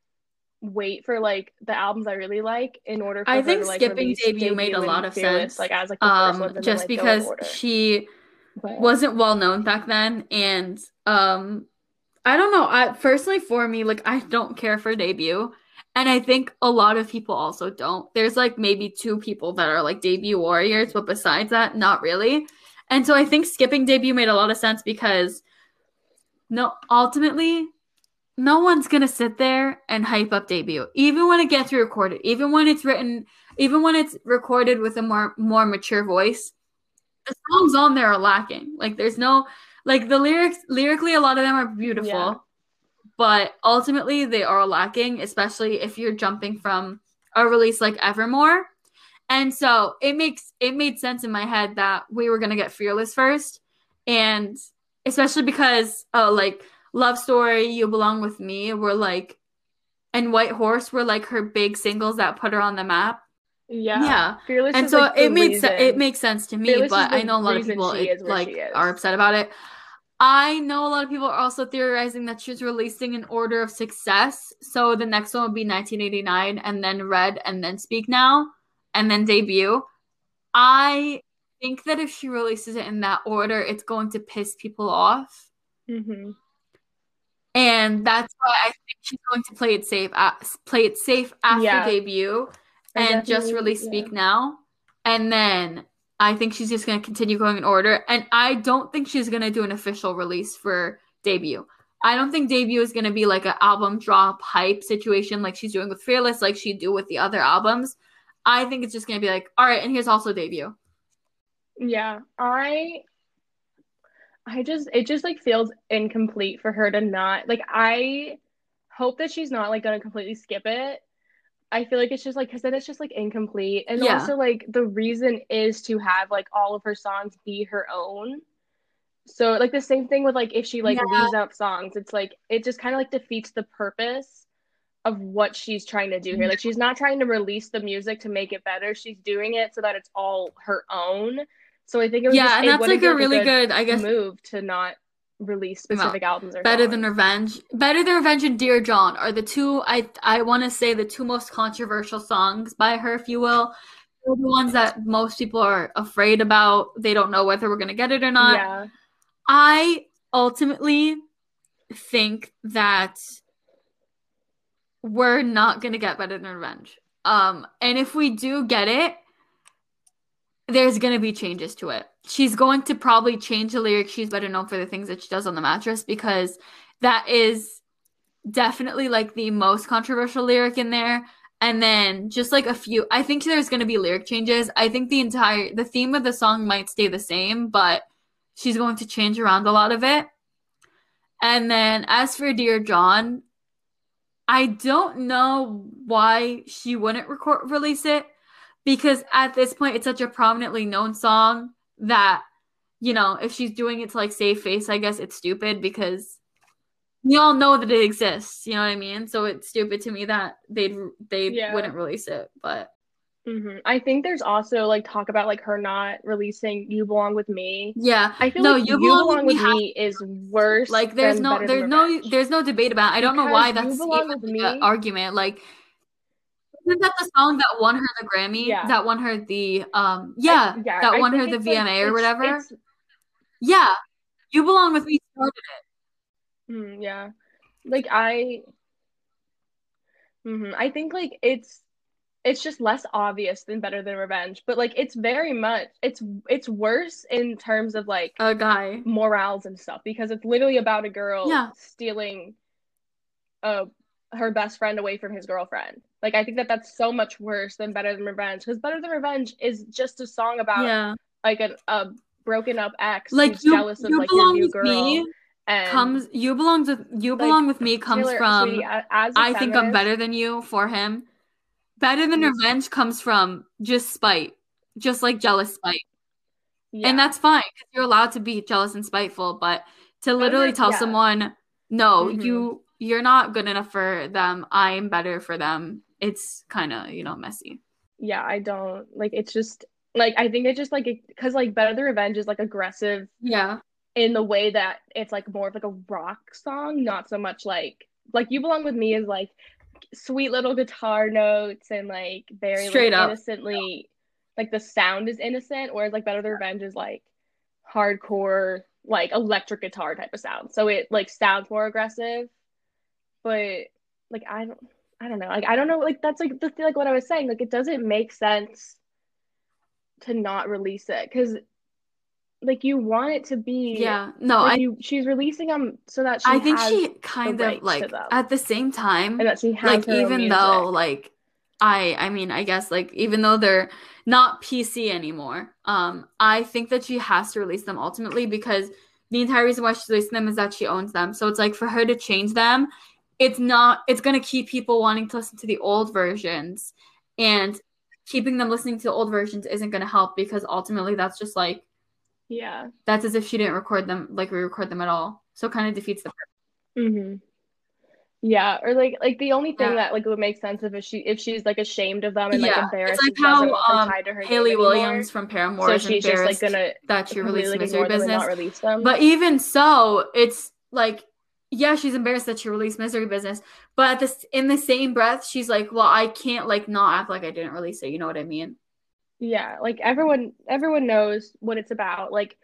wait for like the albums I really like in order for I think to, like, skipping release debut made a lot of Fearless, sense. Like as like Um, then, just like, because she But- wasn't well known back then, and um, I don't know. I personally, for me, like I don't care for debut, and I think a lot of people also don't. There's like maybe two people that are like debut warriors, but besides that, not really. And so I think skipping debut made a lot of sense because no, ultimately, no one's gonna sit there and hype up debut, even when it gets recorded, even when it's written, even when it's recorded with a more more mature voice. The songs on there are lacking. Like there's no like the lyrics lyrically a lot of them are beautiful, Yeah. but ultimately they are lacking, especially if you're jumping from a release like Evermore. And so it makes it made sense in my head that we were gonna get Fearless first, and especially because uh like Love Story, You Belong with Me were like, and White Horse were like her big singles that put her on the map. Yeah. Yeah. Fearless and so like, it made se- it makes sense to me, Fearless but I know a lot of people it, like are upset about it. I know a lot of people are also theorizing that she's releasing an order of success. So the next one would be 1989, and then Red, and then Speak Now, and then debut. I think that if she releases it in that order, it's going to piss people off. Mhm. And that's why I think she's going to play it safe, uh, play it safe after Yeah. debut, and just release yeah. Speak Now, and then I think she's just going to continue going in order. And I don't think she's going to do an official release for debut. I don't think debut is going to be like an album drop hype situation like she's doing with Fearless, like she do with the other albums. I think it's just going to be like, all right, and here's also debut. Yeah. I I just it just like feels incomplete for her to not like I hope that she's not like gonna completely skip it. I feel like it's just like because then it's just like incomplete. And Yeah. also like the reason is to have like all of her songs be her own. So like the same thing with like if she like Yeah. leaves out songs, it's like it just kind of like defeats the purpose of what she's trying to do here. Mm-hmm. Like she's not trying to release the music to make it better. She's doing it so that it's all her own. So I think it was Yeah, just, and that's like a really good, I guess, move to not release specific albums or Better songs. than Revenge. Better than Revenge and Dear John are the two I I want to say the two most controversial songs by her, if you will. They're the ones that most people are afraid about. They don't know whether we're gonna get it or not. yeah. I ultimately think that we're not gonna get better than Revenge. Um, and if we do get it, there's gonna be changes to it. She's going to probably change the lyrics. She's better known for the things that she does on the mattress because that is definitely like the most controversial lyric in there. And then just like a few, I think there's gonna be lyric changes. I think the entire the theme of the song might stay the same, but she's going to change around a lot of it. And then as for Dear John, I don't know why she wouldn't record release it because at this point it's such a prominently known song that you know if she's doing it to like save face, I guess it's stupid because we all know that it exists. You know what I mean? So it's stupid to me that they'd they Yeah. wouldn't release it. But hmm I think there's also like talk about like her not releasing "You Belong with Me." yeah, I feel No, like You "You Belong Belong, With with Me Me" is worse. like there's no there's no there's no debate about it. I don't know why that's even like a Me- argument like isn't that the song that won her the Grammy Yeah. that won her the um yeah, I- yeah, that I won her the it's, like, VMA or whatever it's- yeah you belong with me started it Mm, yeah. Like I hmm I think like it's it's just less obvious than Better Than Revenge, but like it's very much it's it's worse in terms of like a guy morals and stuff because it's literally about a girl Yeah. stealing uh her best friend away from his girlfriend. Like I think that that's so much worse than Better Than Revenge because Better Than Revenge is just a song about yeah. like a, a broken up ex Like who's you, jealous of like your new girl. me and comes. You belongs with you like, belong with me comes Taylor, from. sweetie, a- as a I think I'm better than you for him. Better than revenge comes from just spite, just like jealous spite. Yeah. And that's fine you're allowed to be jealous and spiteful, but to literally tell yeah. someone, no, Mhm. you you're not good enough for them. I am better for them. It's kind of you know messy. yeah, I don't like it's just like I think it's just like because like Better the Revenge is like aggressive Yeah, in the way that it's like more of like a rock song, not so much like like You Belong With Me is like sweet little guitar notes and like very like, Straight up. innocently like the sound is innocent, whereas like Better the Revenge is like hardcore like electric guitar type of sound. So it like sounds more aggressive. But like I don't I don't know. Like I don't know like that's like the like what I was saying. Like it doesn't make sense to not release it because like you want it to be yeah. No, like I you she's releasing them so that she I think she kind of like at the same time and that she like even though like i i mean i guess like even though they're not pc anymore um i think that she has to release them ultimately because the entire reason why she's releasing them is that she owns them so it's like for her to change them it's not it's going to keep people wanting to listen to the old versions and keeping them listening to the old versions isn't going to help because ultimately that's just like yeah. that's as if she didn't record them like re-record them at all. So it kind of defeats the mm-hmm. Yeah or like like the only thing Yeah. that like would make sense if she if she's like ashamed of them and like embarrassed it's like how, um, tied to her name hayley williams from paramore so is she's just like gonna that she released misery ignore them and business. not release them. But even so, it's like, yeah, she's embarrassed that she released Misery Business, but at this in the same breath, she's like, well, I can't like not act like I didn't release it. You know what I mean? yeah like everyone everyone knows what it's about like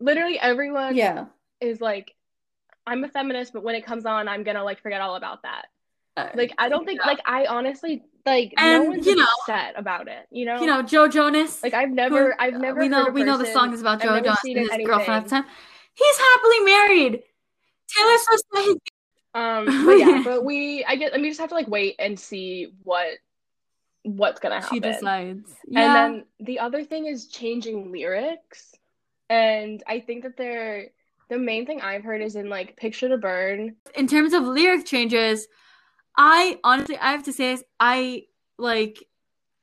literally everyone Yeah. is like i'm a feminist but when it comes on i'm gonna like forget all about that Uh, like i don't think Yeah. like i honestly like no And, one's you know- upset about it you know you know, Joe Jonas. like i've who- never i've never we know heard a we know the song is about Joe Jonas and it his girlfriend at the time. He's happily married. Taylor Swift met his Um, *laughs* but yeah, but we, I get, I mean, we just have to like wait and see what, what's gonna happen. she decides. Yeah. And then the other thing is changing lyrics, and I think that they're the main thing I've heard is in like "Picture to Burn." in terms of lyric changes, I honestly I have to say this, I like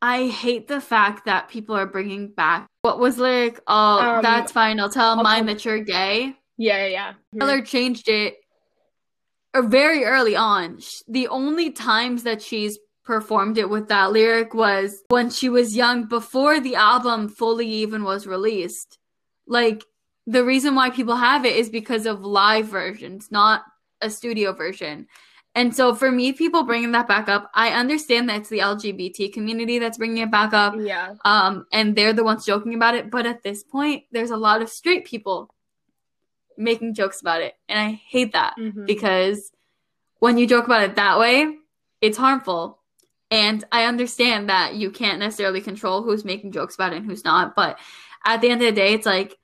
I hate the fact that people are bringing back what was lyric. Oh, Um, that's fine. I'll tell I'll mine tell- that you're gay. Yeah, yeah, yeah. Taylor changed it uh, very early on. The only times that she's performed it with that lyric was when she was young before the album fully even was released. Like the reason why people have it is because of live versions, not a studio version. And so for me, people bringing that back up, I understand that it's the LGBT community that's bringing it back up yeah, um and they're the ones joking about it but at this point there's a lot of straight people making jokes about it and i hate that Mhm. because when you joke about it that way it's harmful and i understand that you can't necessarily control who's making jokes about it and who's not but at the end of the day it's like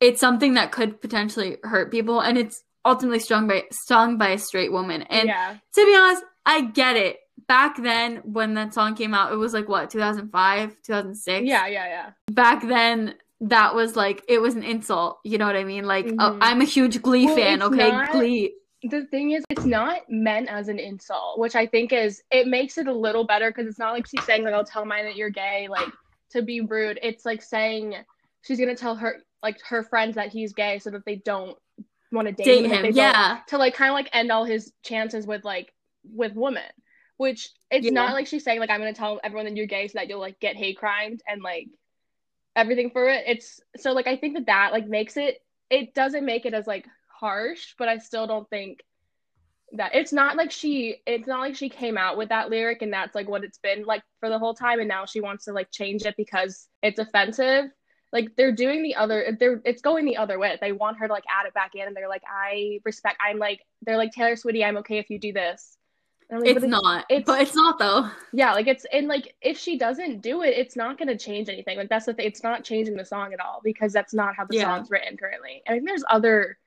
it's something that could potentially hurt people and it's ultimately strung by sung by a straight woman and yeah, to be honest, I get it. Back then, when that song came out, it was like what, 2005, 2006? yeah, yeah, yeah. Back then, that was like, it was an insult. You know what I mean? Like, oh, Mhm. I'm a huge Glee Well, fan, okay? not- Glee. The thing is, it's not meant as an insult, which I think is it makes it a little better because it's not like she's saying like I'll tell mine that you're gay, like to be rude. It's like saying she's gonna tell her like her friends that he's gay so that they don't want to date, Date him, him, yeah. to like kind of like end all his chances with like with women. Which it's Yeah. not like she's saying like I'm gonna tell everyone that you're gay so that you'll like get hate crimed and like everything for it. It's so like I think that that like makes it it doesn't make it as like harsh, but I still don't think that it's not like she it's not like she came out with that lyric and that's like what it's been like for the whole time and now she wants to like change it because it's offensive. Like they're doing the other they're it's going the other way. They want her to like add it back in and they're like I respect I'm like they're like Taylor Swift, I'm okay if you do this. Like, It's not. it's- but it's not, though. yeah, like it's and like if she doesn't do it, it's not gonna change anything. Like that's the thing. It's not changing the song at all because that's not how the Yeah. song's written currently. And I think there's other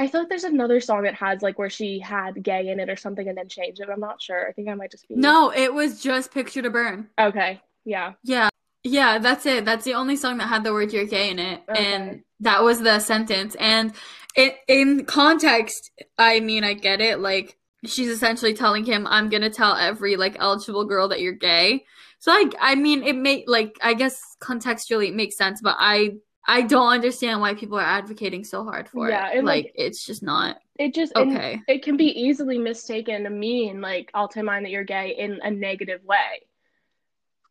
I feel like there's another song that has like where she had gay in it or something and then changed it. I'm not sure. I think I might just be No, it was just Picture to Burn. Okay. Yeah. Yeah. Yeah, that's it. That's the only song that had the word you're gay in it. Okay. And that was the sentence. And it in context, I mean I get it. Like she's essentially telling him, I'm gonna tell every like eligible girl that you're gay. So I I mean it may like I guess contextually it makes sense, but I I don't understand why people are advocating so hard for Yeah, it. and, Like, like, it's just not It just okay. it can be easily mistaken to mean like I'll tell mine that you're gay in a negative way.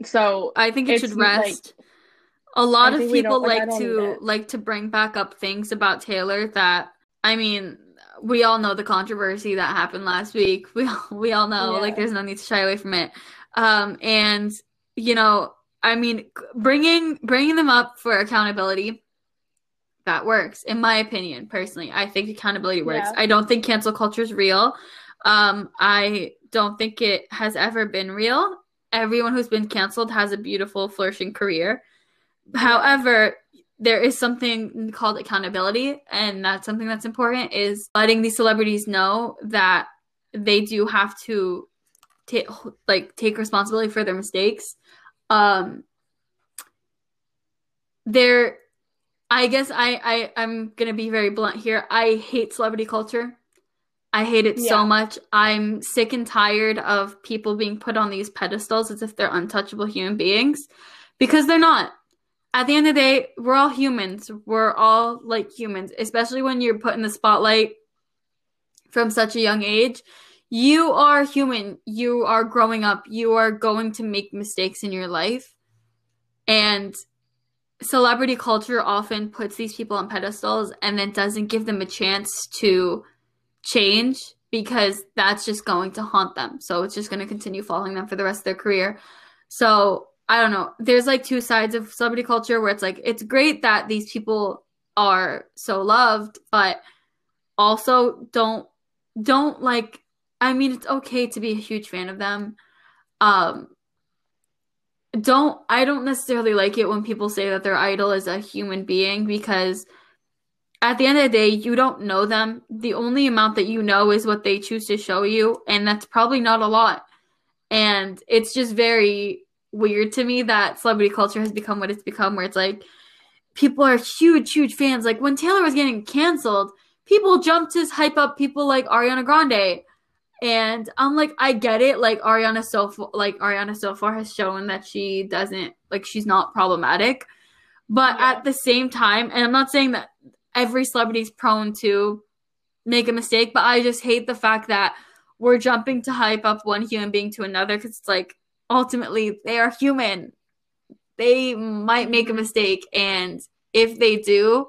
So I think it should like- rest. a lot of people like, like to like to bring back up things about Taylor that I mean, we all know the controversy that happened last week. *laughs* We all, we all know like there's no need to shy away from it. Um and you know, I mean, bringing bringing them up for accountability that works in my opinion personally. I think accountability works. Yeah. I don't think cancel culture is real. Um I don't think it has ever been real. Everyone who's been canceled has a beautiful flourishing career. However, there is something called accountability, and that's something that's important is letting these celebrities know that they do have to take like take responsibility for their mistakes. Um there I guess I, I I'm gonna be very blunt here. I hate celebrity culture. I hate it Yeah. so much. I'm sick and tired of people being put on these pedestals as if they're untouchable human beings because they're not. At the end of the day, we're all humans. We're all like humans, especially when you're put in the spotlight from such a young age. You are human. You are growing up. You are going to make mistakes in your life. And celebrity culture often puts these people on pedestals and then doesn't give them a chance to change because that's just going to haunt them. So it's just going to continue following them for the rest of their career. So I don't know. There's like two sides of celebrity culture where it's like it's great that these people are so loved, but also don't don't like I mean it's okay to be a huge fan of them. Um don't I don't necessarily like it when people say that their idol is a human being because at the end of the day, you don't know them. The only amount that you know is what they choose to show you, and that's probably not a lot. And it's just very weird to me that celebrity culture has become what it's become, where it's like people are huge, huge fans. Like when Taylor was getting canceled, people jumped to hype up people like Ariana Grande. And I'm like, I get it. Like Ariana so f- like Ariana so far has shown that she doesn't like she's not problematic. But Yeah. at the same time, and I'm not saying that every celebrity is prone to make a mistake, but I just hate the fact that we're jumping to hype up one human being to another because it's like ultimately they are human. They might make a mm-hmm. mistake, and if they do,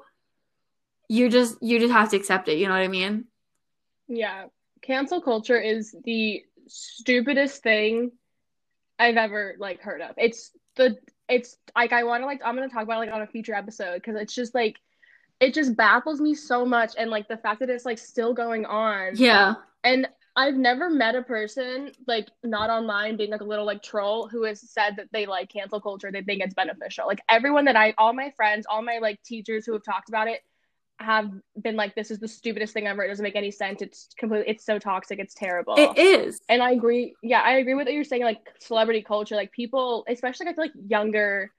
you just you just have to accept it. You know what I mean? Yeah. Cancel culture is the stupidest thing I've ever like heard of. It's the it's like I want to like I'm going to talk about it, like on a future episode because it's just like it just baffles me so much and like the fact that it's like still going on. Yeah. And I've never met a person like not online being like a little like troll who has said that they like cancel culture, they think it's beneficial. Like everyone that I all my friends, all my like teachers who have talked about it have been like this is the stupidest thing ever. It doesn't make any sense. It's completely it's so toxic, it's terrible. It is. And I agree. Yeah, I agree with what you're saying. Like celebrity culture, like people, especially like, I feel like younger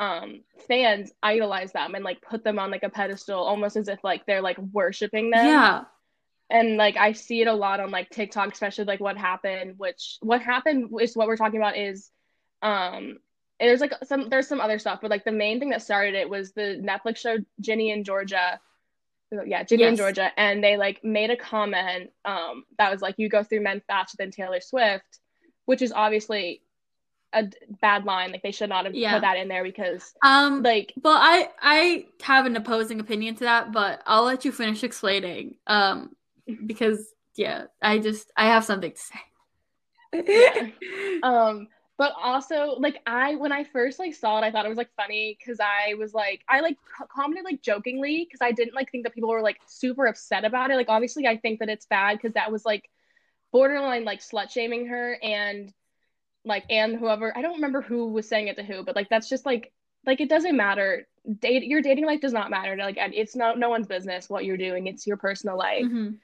um fans idolize them and like put them on like a pedestal almost as if like they're like worshiping them Yeah. And like I see it a lot on like TikTok, especially like what happened, which what happened is what we're talking about is um there's like some there's some other stuff, but like the main thing that started it was the Netflix show Ginny and Georgia. Yeah, Ginny and Georgia, and they like made a comment um that was like you go through men faster than Taylor Swift, which is obviously a bad line. Like they should not have Yeah. put that in there because Um like Well, I I have an opposing opinion to that, but I'll let you finish explaining. Um, because yeah, I just I have something to say. *laughs* Um, but also like I when I first like saw it, I thought it was like funny because I was like I like commented like jokingly because I didn't like think that people were like super upset about it. Like obviously I think that it's bad because that was like borderline like slut shaming her and like and whoever I don't remember who was saying it to who, but like that's just like like it doesn't matter date your dating life does not matter. Like it's not no one's business what you're doing. It's your personal life. Mhm.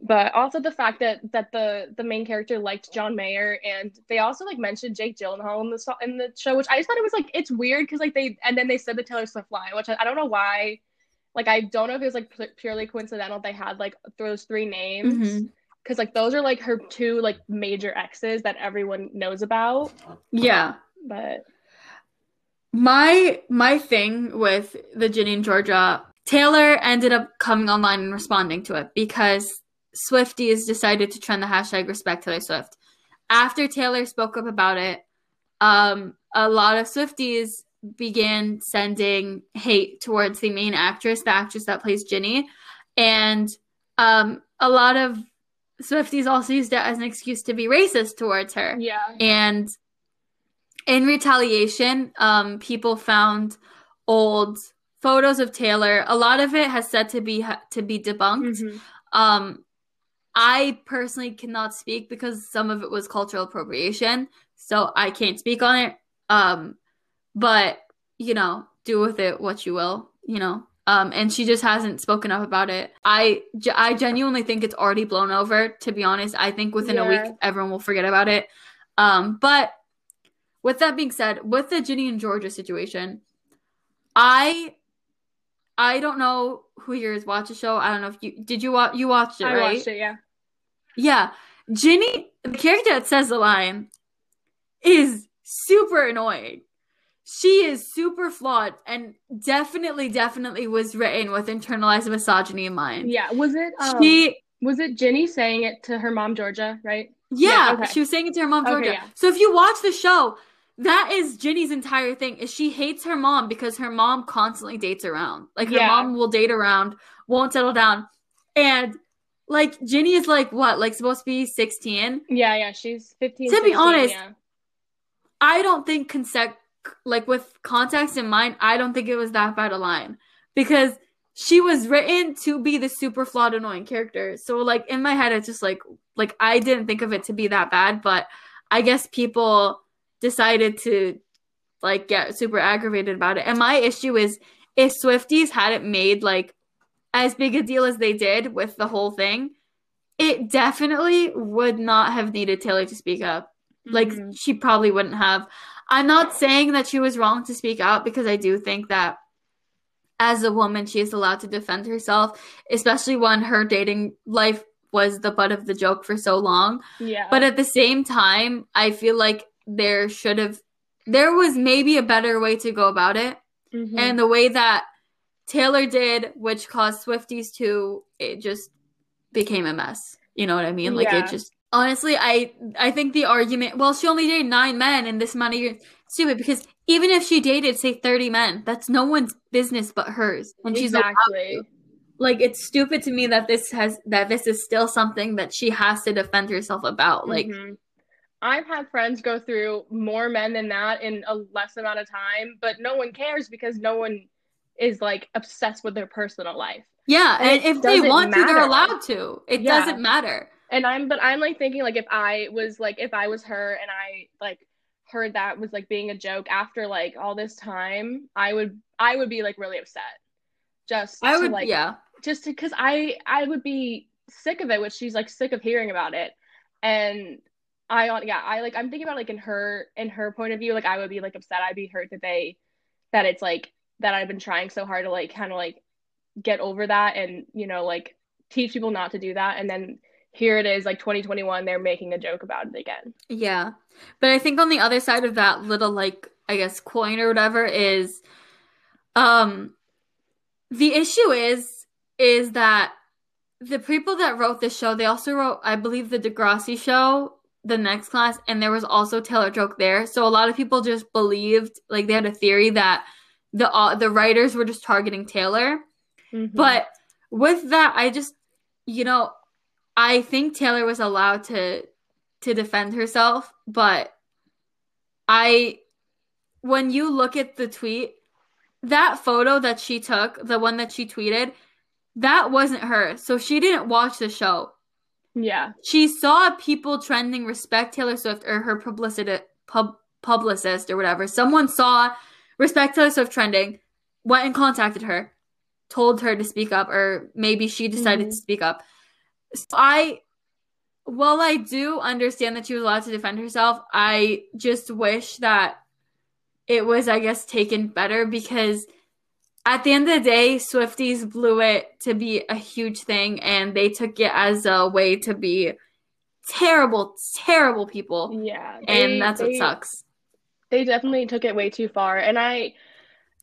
But also the fact that that the the main character liked John Mayer and they also like mentioned Jake Gyllenhaal in the in the show, which I just thought it was like it's weird because like they and then they said the Taylor Swift line, which I, I don't know why. Like I don't know if it was like pu- purely coincidental they had like those three names mm-hmm. because like those are like her two like major exes that everyone knows about. Yeah. But My my thing with the Ginny and Georgia, Taylor ended up coming online and responding to it because Swifties decided to trend the hashtag respect Taylor Swift. After Taylor spoke up about it, um, a lot of Swifties began sending hate towards the main actress, the actress that plays Ginny, and um, a lot of Swifties also used it as an excuse to be racist towards her. yeah, And in retaliation, um, people found old photos of Taylor. A lot of it has said to be to be debunked. Mhm. Um, I personally cannot speak because some of it was cultural appropriation, so I can't speak on it. Um, but you know, do with it what you will. You know. Um, and she just hasn't spoken up about it. I, I genuinely think it's already blown over. To be honest, I think within a week everyone will forget about it. Um, but with that being said, with the Ginny and Georgia situation, I I don't know who here has watched the show. I don't know if you did you watch you watched it, I right? watched it. Yeah, Yeah. Ginny, the character that says the line, is super annoying. She is super flawed and definitely, definitely was written with internalized misogyny in mind. yeah. Was it? Um, She was it Ginny saying it to her mom Georgia? Right. Yeah, Yeah, okay. she was saying it to her mom Okay, Georgia. yeah. So if you watch the show, that is Ginny's entire thing. Is she hates her mom because her mom constantly dates around. Like her Yeah. mom will date around, won't settle down, and like Ginny is like what, like supposed to be sixteen. Yeah, yeah. She's fifteen. To be honest, yeah. I don't think consec like with context in mind, I don't think it was that bad a line because she was written to be the super flawed, annoying character. So like in my head, it's just like like I didn't think of it to be that bad, but I guess people decided to like get super aggravated about it. And my issue is if Swifties hadn't made like as big a deal as they did with the whole thing, it definitely would not have needed Taylor to speak up. Like Mhm. she probably wouldn't have. I'm not saying that she was wrong to speak out because I do think that as a woman she is allowed to defend herself, especially when her dating life was the butt of the joke for so long. yeah. But at the same time, I feel like there should have there was maybe a better way to go about it. Mhm. And the way that Taylor did, which caused Swifties to, it just became a mess. You know what I mean? Like Yeah. it just honestly, I I think the argument. Well, she only dated nine men in this amount of years. Stupid because even if she dated say thirty men, that's no one's business but hers, and she's exactly. Like it's stupid to me that this has that this is still something that she has to defend herself about. Like Mhm. I've had friends go through more men than that in a less amount of time, but no one cares because no one is like obsessed with their personal life. yeah, And and if they want to, they're allowed to. It Yeah. doesn't matter. And I'm but I'm like thinking like if I was like if I was her and I like heard that was like being a joke after like all this time, I would I would be like really upset. Just I to, would, like yeah. just because I I would be sick of it, which she's like sick of hearing about it, and I on yeah I like I'm thinking about like in her in her point of view, like I would be like upset. I'd be hurt that they that it's like that I've been trying so hard to like kind of like get over that and you know like teach people not to do that, and then here it is like 2021 they're making a joke about it again. Yeah. But I think on the other side of that little like I guess coin or whatever is um the issue is is that the people that wrote this show, they also wrote I believe the Degrassi show, the next class, and there was also Taylor joke there. So a lot of people just believed like they had a theory that the uh, the writers were just targeting Taylor. Mhm. But with that, I just, you know, I think Taylor was allowed to to defend herself, but I when you look at the tweet, that photo that she took, the one that she tweeted, that wasn't her. So she didn't watch the show. yeah, She saw people trending respect Taylor Swift or her publicity pub, publicist or whatever. Someone saw respect Swift trending. went and contacted her, told her to speak up, or maybe she decided Mhm. to speak up. So I, while I do understand that she was allowed to defend herself, I just wish that it was, I guess, taken better because at the end of the day, Swifties blew it to be a huge thing and they took it as a way to be terrible, terrible people. Yeah. And they- that's what sucks. They definitely took it way too far. And I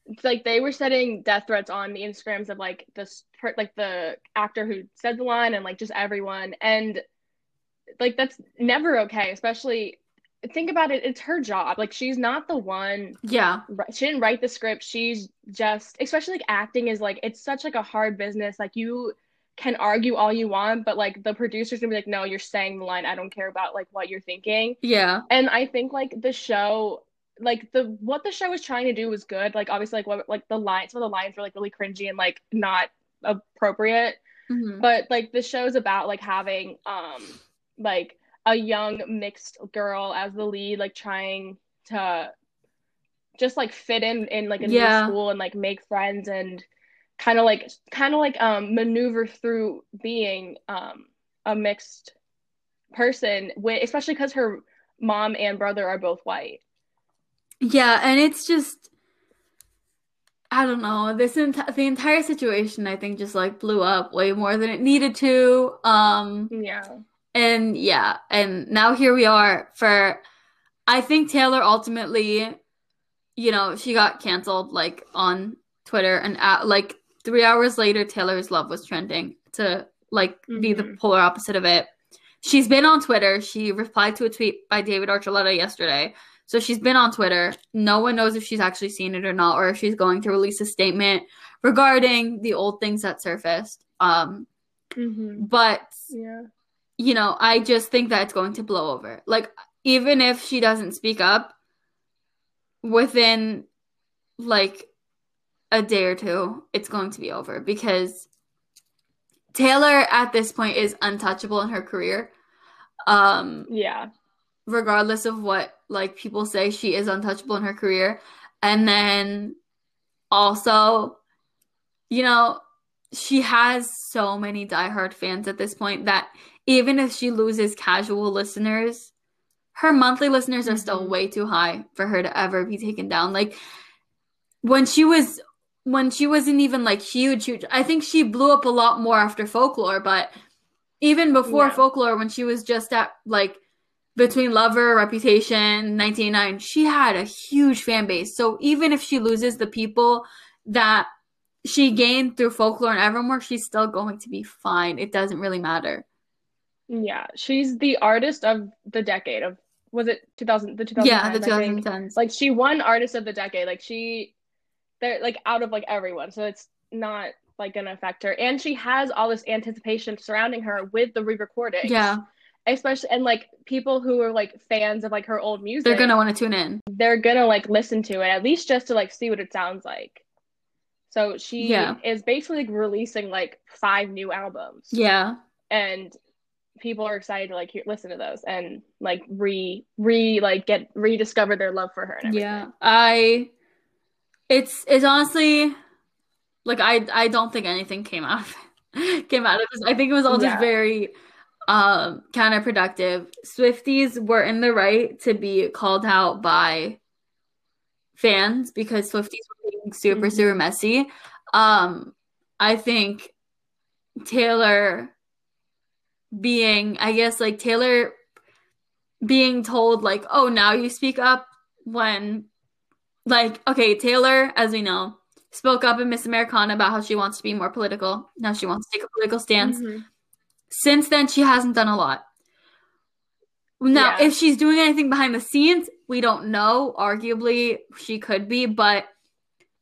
it's like they were setting death threats on the Instagrams of like this like the actor who said the line and like just everyone and like that's never okay, especially think about it, it's her job. Like she's not the one Yeah. she didn't write the script. She's just especially like acting is like it's such like a hard business. Like you can argue all you want, but like the producer's gonna be like, no, you're saying the line. I don't care about like what you're thinking. Yeah. And I think like the show, like the what the show was trying to do was good. Like obviously like what like the lines, some of the lines were like really cringy and like not appropriate. Mhm. But like the show's about like having um like a young mixed girl as the lead, like trying to just like fit in in like a Yeah. new school and like make friends and kind of like kind of like um maneuver through being um a mixed person with especially because her mom and brother are both white. Yeah, and it's just I don't know. This enti- the entire situation I think just like blew up way more than it needed to. Um Yeah. and yeah, and now here we are for I think Taylor ultimately you know, she got canceled like on Twitter and at, like 3 hours later Taylor's love was trending to like be the Mhm. polar opposite of it. She's been on Twitter. She replied to a tweet by David Archuleta yesterday. So she's been on Twitter. No one knows if she's actually seen it or not, or if she's going to release a statement regarding the old things that surfaced. Um, Mm-hmm. but Yeah. you know, I just think that it's going to blow over. Like, even if she doesn't speak up within like a day or two, it's going to be over because Taylor at this point is untouchable in her career. Um, Yeah. Regardless of what like people say she is untouchable in her career and then also you know she has so many diehard fans at this point that even if she loses casual listeners her monthly listeners are still Mhm. way too high for her to ever be taken down like when she was when she wasn't even like huge huge i think she blew up a lot more after folklore but even before Yeah. folklore when she was just at like between Lover, Reputation, 1989, she had a huge fan base. So even if she loses the people that she gained through Folklore and Evermore, she's still going to be fine. It doesn't really matter. Yeah. She's the artist of the decade of was it 2000 the 2010s yeah, the I 2010s. Like she won artist of the decade. Like she they're like out of like everyone. So it's not like gonna affect her. And she has all this anticipation surrounding her with the re-recordings. yeah, Especially and like people who are like fans of like her old music. they're to want to tune in. they're gonna like listen to it at least just to like see what it sounds like. So she Yeah. is basically like, releasing like five new albums, Yeah. and people are excited to like hear, listen to those and like re re like get rediscover their love for her and everything. Yeah. I it's it's honestly like I I don't think anything came out *laughs* came out of this. I think it was all just Yeah. very um counterproductive. Swifties were in the right to be called out by fans because Swifties were being super Mhm. super messy. Um I think Taylor being I guess like Taylor being told like, "Oh, now you speak up," when like okay, Taylor, as we know, spoke up in Miss Americana about how she wants to be more political. Now she wants to take a political stance. Mhm. Since then, she hasn't done a lot. Now, Yeah. if she's doing anything behind the scenes, we don't know. Arguably, she could be, but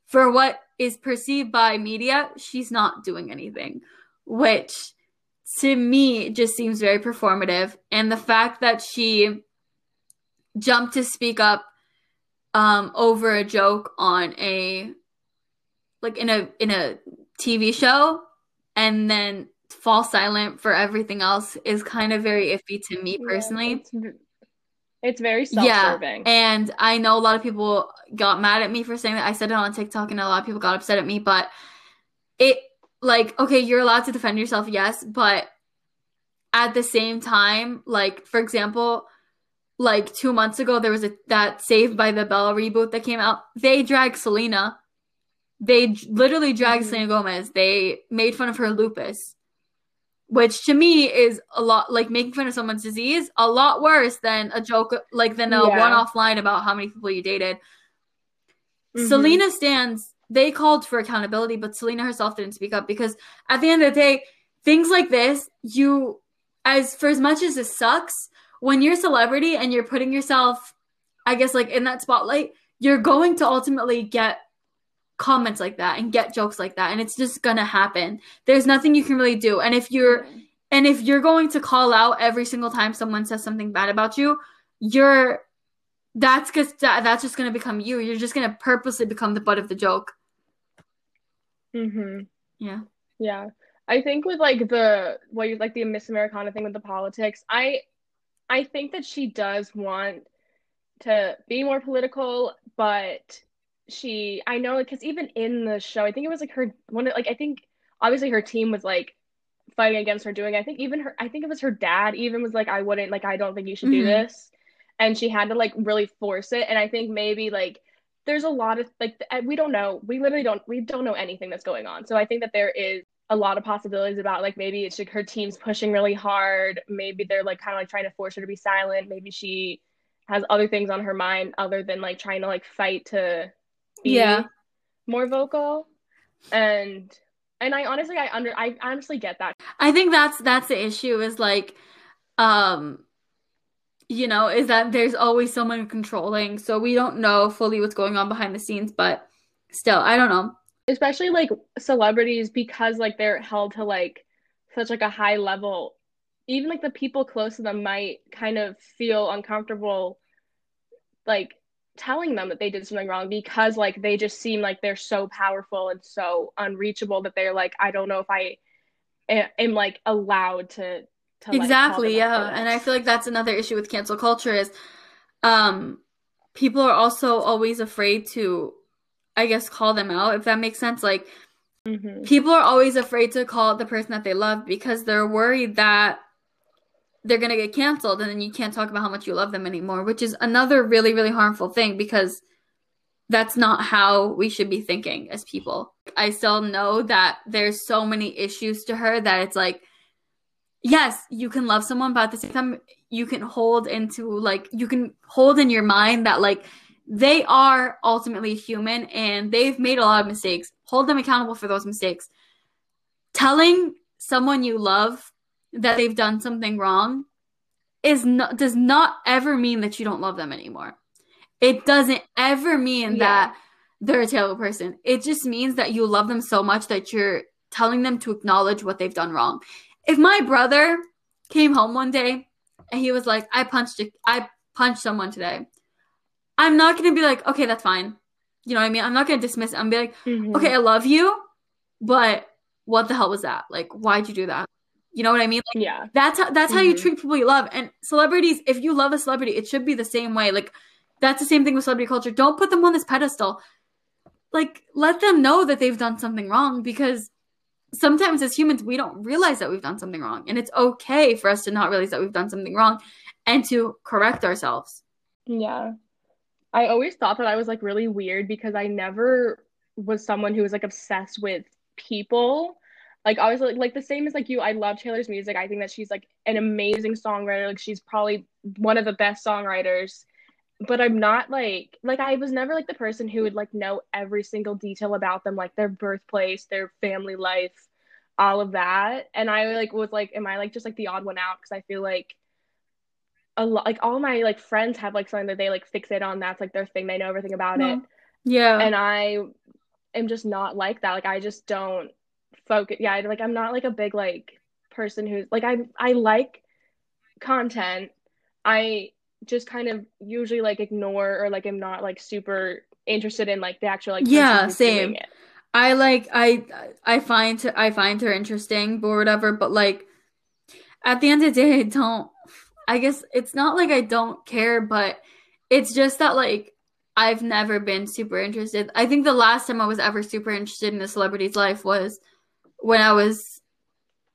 for what is perceived by media, she's not doing anything, which to me just seems very performative. And the fact that she jumped to speak up um, over a joke on a like in a in a TV show and then fall silent for everything else is kind of very iffy to me Yeah, personally. it's It's very Yeah, self-serving. and I know a lot of people got mad at me for saying that. I said it on TikTok, and a lot of people got upset at me. But it, like, okay, you're allowed to defend yourself, yes, but at the same time, like, for example, like two months ago, there was a that Saved by the Bell reboot that came out. They dragged Selena. They literally dragged Mhm. Selena Gomez. They made fun of her lupus, which to me is a lot like making fun of someone's disease, a lot worse than a joke, like than a Yeah. one-off line about how many people you dated. Mhm. Selena stands. They called for accountability, but Selena herself didn't speak up because at the end of the day, things like this, you, as for as much as it sucks, when you're a celebrity and you're putting yourself, I guess, like in that spotlight, you're going to ultimately get comments like that and get jokes like that, and it's just gonna happen. There's nothing you can really do, and if you're and if you're going to call out every single time someone says something bad about you, you're that's just that, that's just to become you. You're just to purposely become the butt of the joke. mm-hmm Yeah. Yeah. I think with like the what you like the Miss Americana thing with the politics, I I think that she does want to be more political, but she I know because even in the show, I think it was like her one of like I think obviously her team was like fighting against her doing. I think even her I think it was her dad even was like I wouldn't like I don't think you should do Mhm. this. And she had to like really force it and I think maybe like there's a lot of like we don't know we literally don't we don't know anything that's going on so i think that there is a lot of possibilities about like maybe it's like her team's pushing really hard maybe they're like kind of like trying to force her to be silent maybe she has other things on her mind other than like trying to like fight to be Yeah. more vocal and and i honestly i under i honestly get that I think that's that's the issue is like um you know, is that there's always someone controlling. So we don't know fully what's going on behind the scenes, but still, I don't know. especially like celebrities because like they're held to like such like a high level even like the people close to them might kind of feel uncomfortable like telling them that they did something wrong because like they just seem like they're so powerful and so unreachable that they're like I don't know if I am like allowed to to Exactly, out yeah. And I feel like that's another issue with cancel culture is um people are also always afraid to I guess call them out if that makes sense. Like Mhm. people are always afraid to call out the person that they love because they're worried that they're going to get canceled and then you can't talk about how much you love them anymore, which is another really really harmful thing because that's not how we should be thinking as people. I still know that there's so many issues to her that it's like yes, you can love someone but at the same time you can hold into like you can hold in your mind that like they are ultimately human and they've made a lot of mistakes. Hold them accountable for those mistakes. Telling someone you love that they've done something wrong is not does not ever mean that you don't love them anymore. It doesn't ever mean Yeah. that they're a terrible person. It just means that you love them so much that you're telling them to acknowledge what they've done wrong. If my brother came home one day and he was like, "I punched a, I punched someone today," I'm not gonna be like, "Okay, that's fine." You know what I mean? I'm not gonna dismiss it. I'm gonna be like, Mhm. "Okay, I love you, but what the hell was that? Like, why'd you do that?" You know what I mean? Like, yeah that's how that's how you Mhm. treat people you love. And celebrities, if you love a celebrity, it should be the same way. Like that's the same thing with celebrity culture. Don't put them on this pedestal. Like let them know that they've done something wrong because sometimes as humans we don't realize that we've done something wrong. And it's okay for us to not realize that we've done something wrong and to correct ourselves. Yeah. I always thought that I was like really weird because I never was someone who was like obsessed with people. Like I was like, like the same as like you, I love Taylor's music. I think that she's like an amazing songwriter. Like she's probably one of the best songwriters. But I'm not like like I was never like the person who would like know every single detail about them, like their birthplace, their family life, all of that. And I like was like, am I like just like the odd one out? Because I feel like a lot like all my like friends have like something that they like fixate on that's like their thing they know everything about it Yeah. and i am just not like that like i just don't focus yeah like i'm not like a big like person who's like i i like content i just kind of usually like ignore or like i'm not like super interested in like the actual like Yeah, same. I like I I find I find her interesting or whatever, but like at the end of the day, I don't I guess it's not like I don't care, but it's just that like I've never been super interested. I think the last time I was ever super interested in a celebrity's life was when I was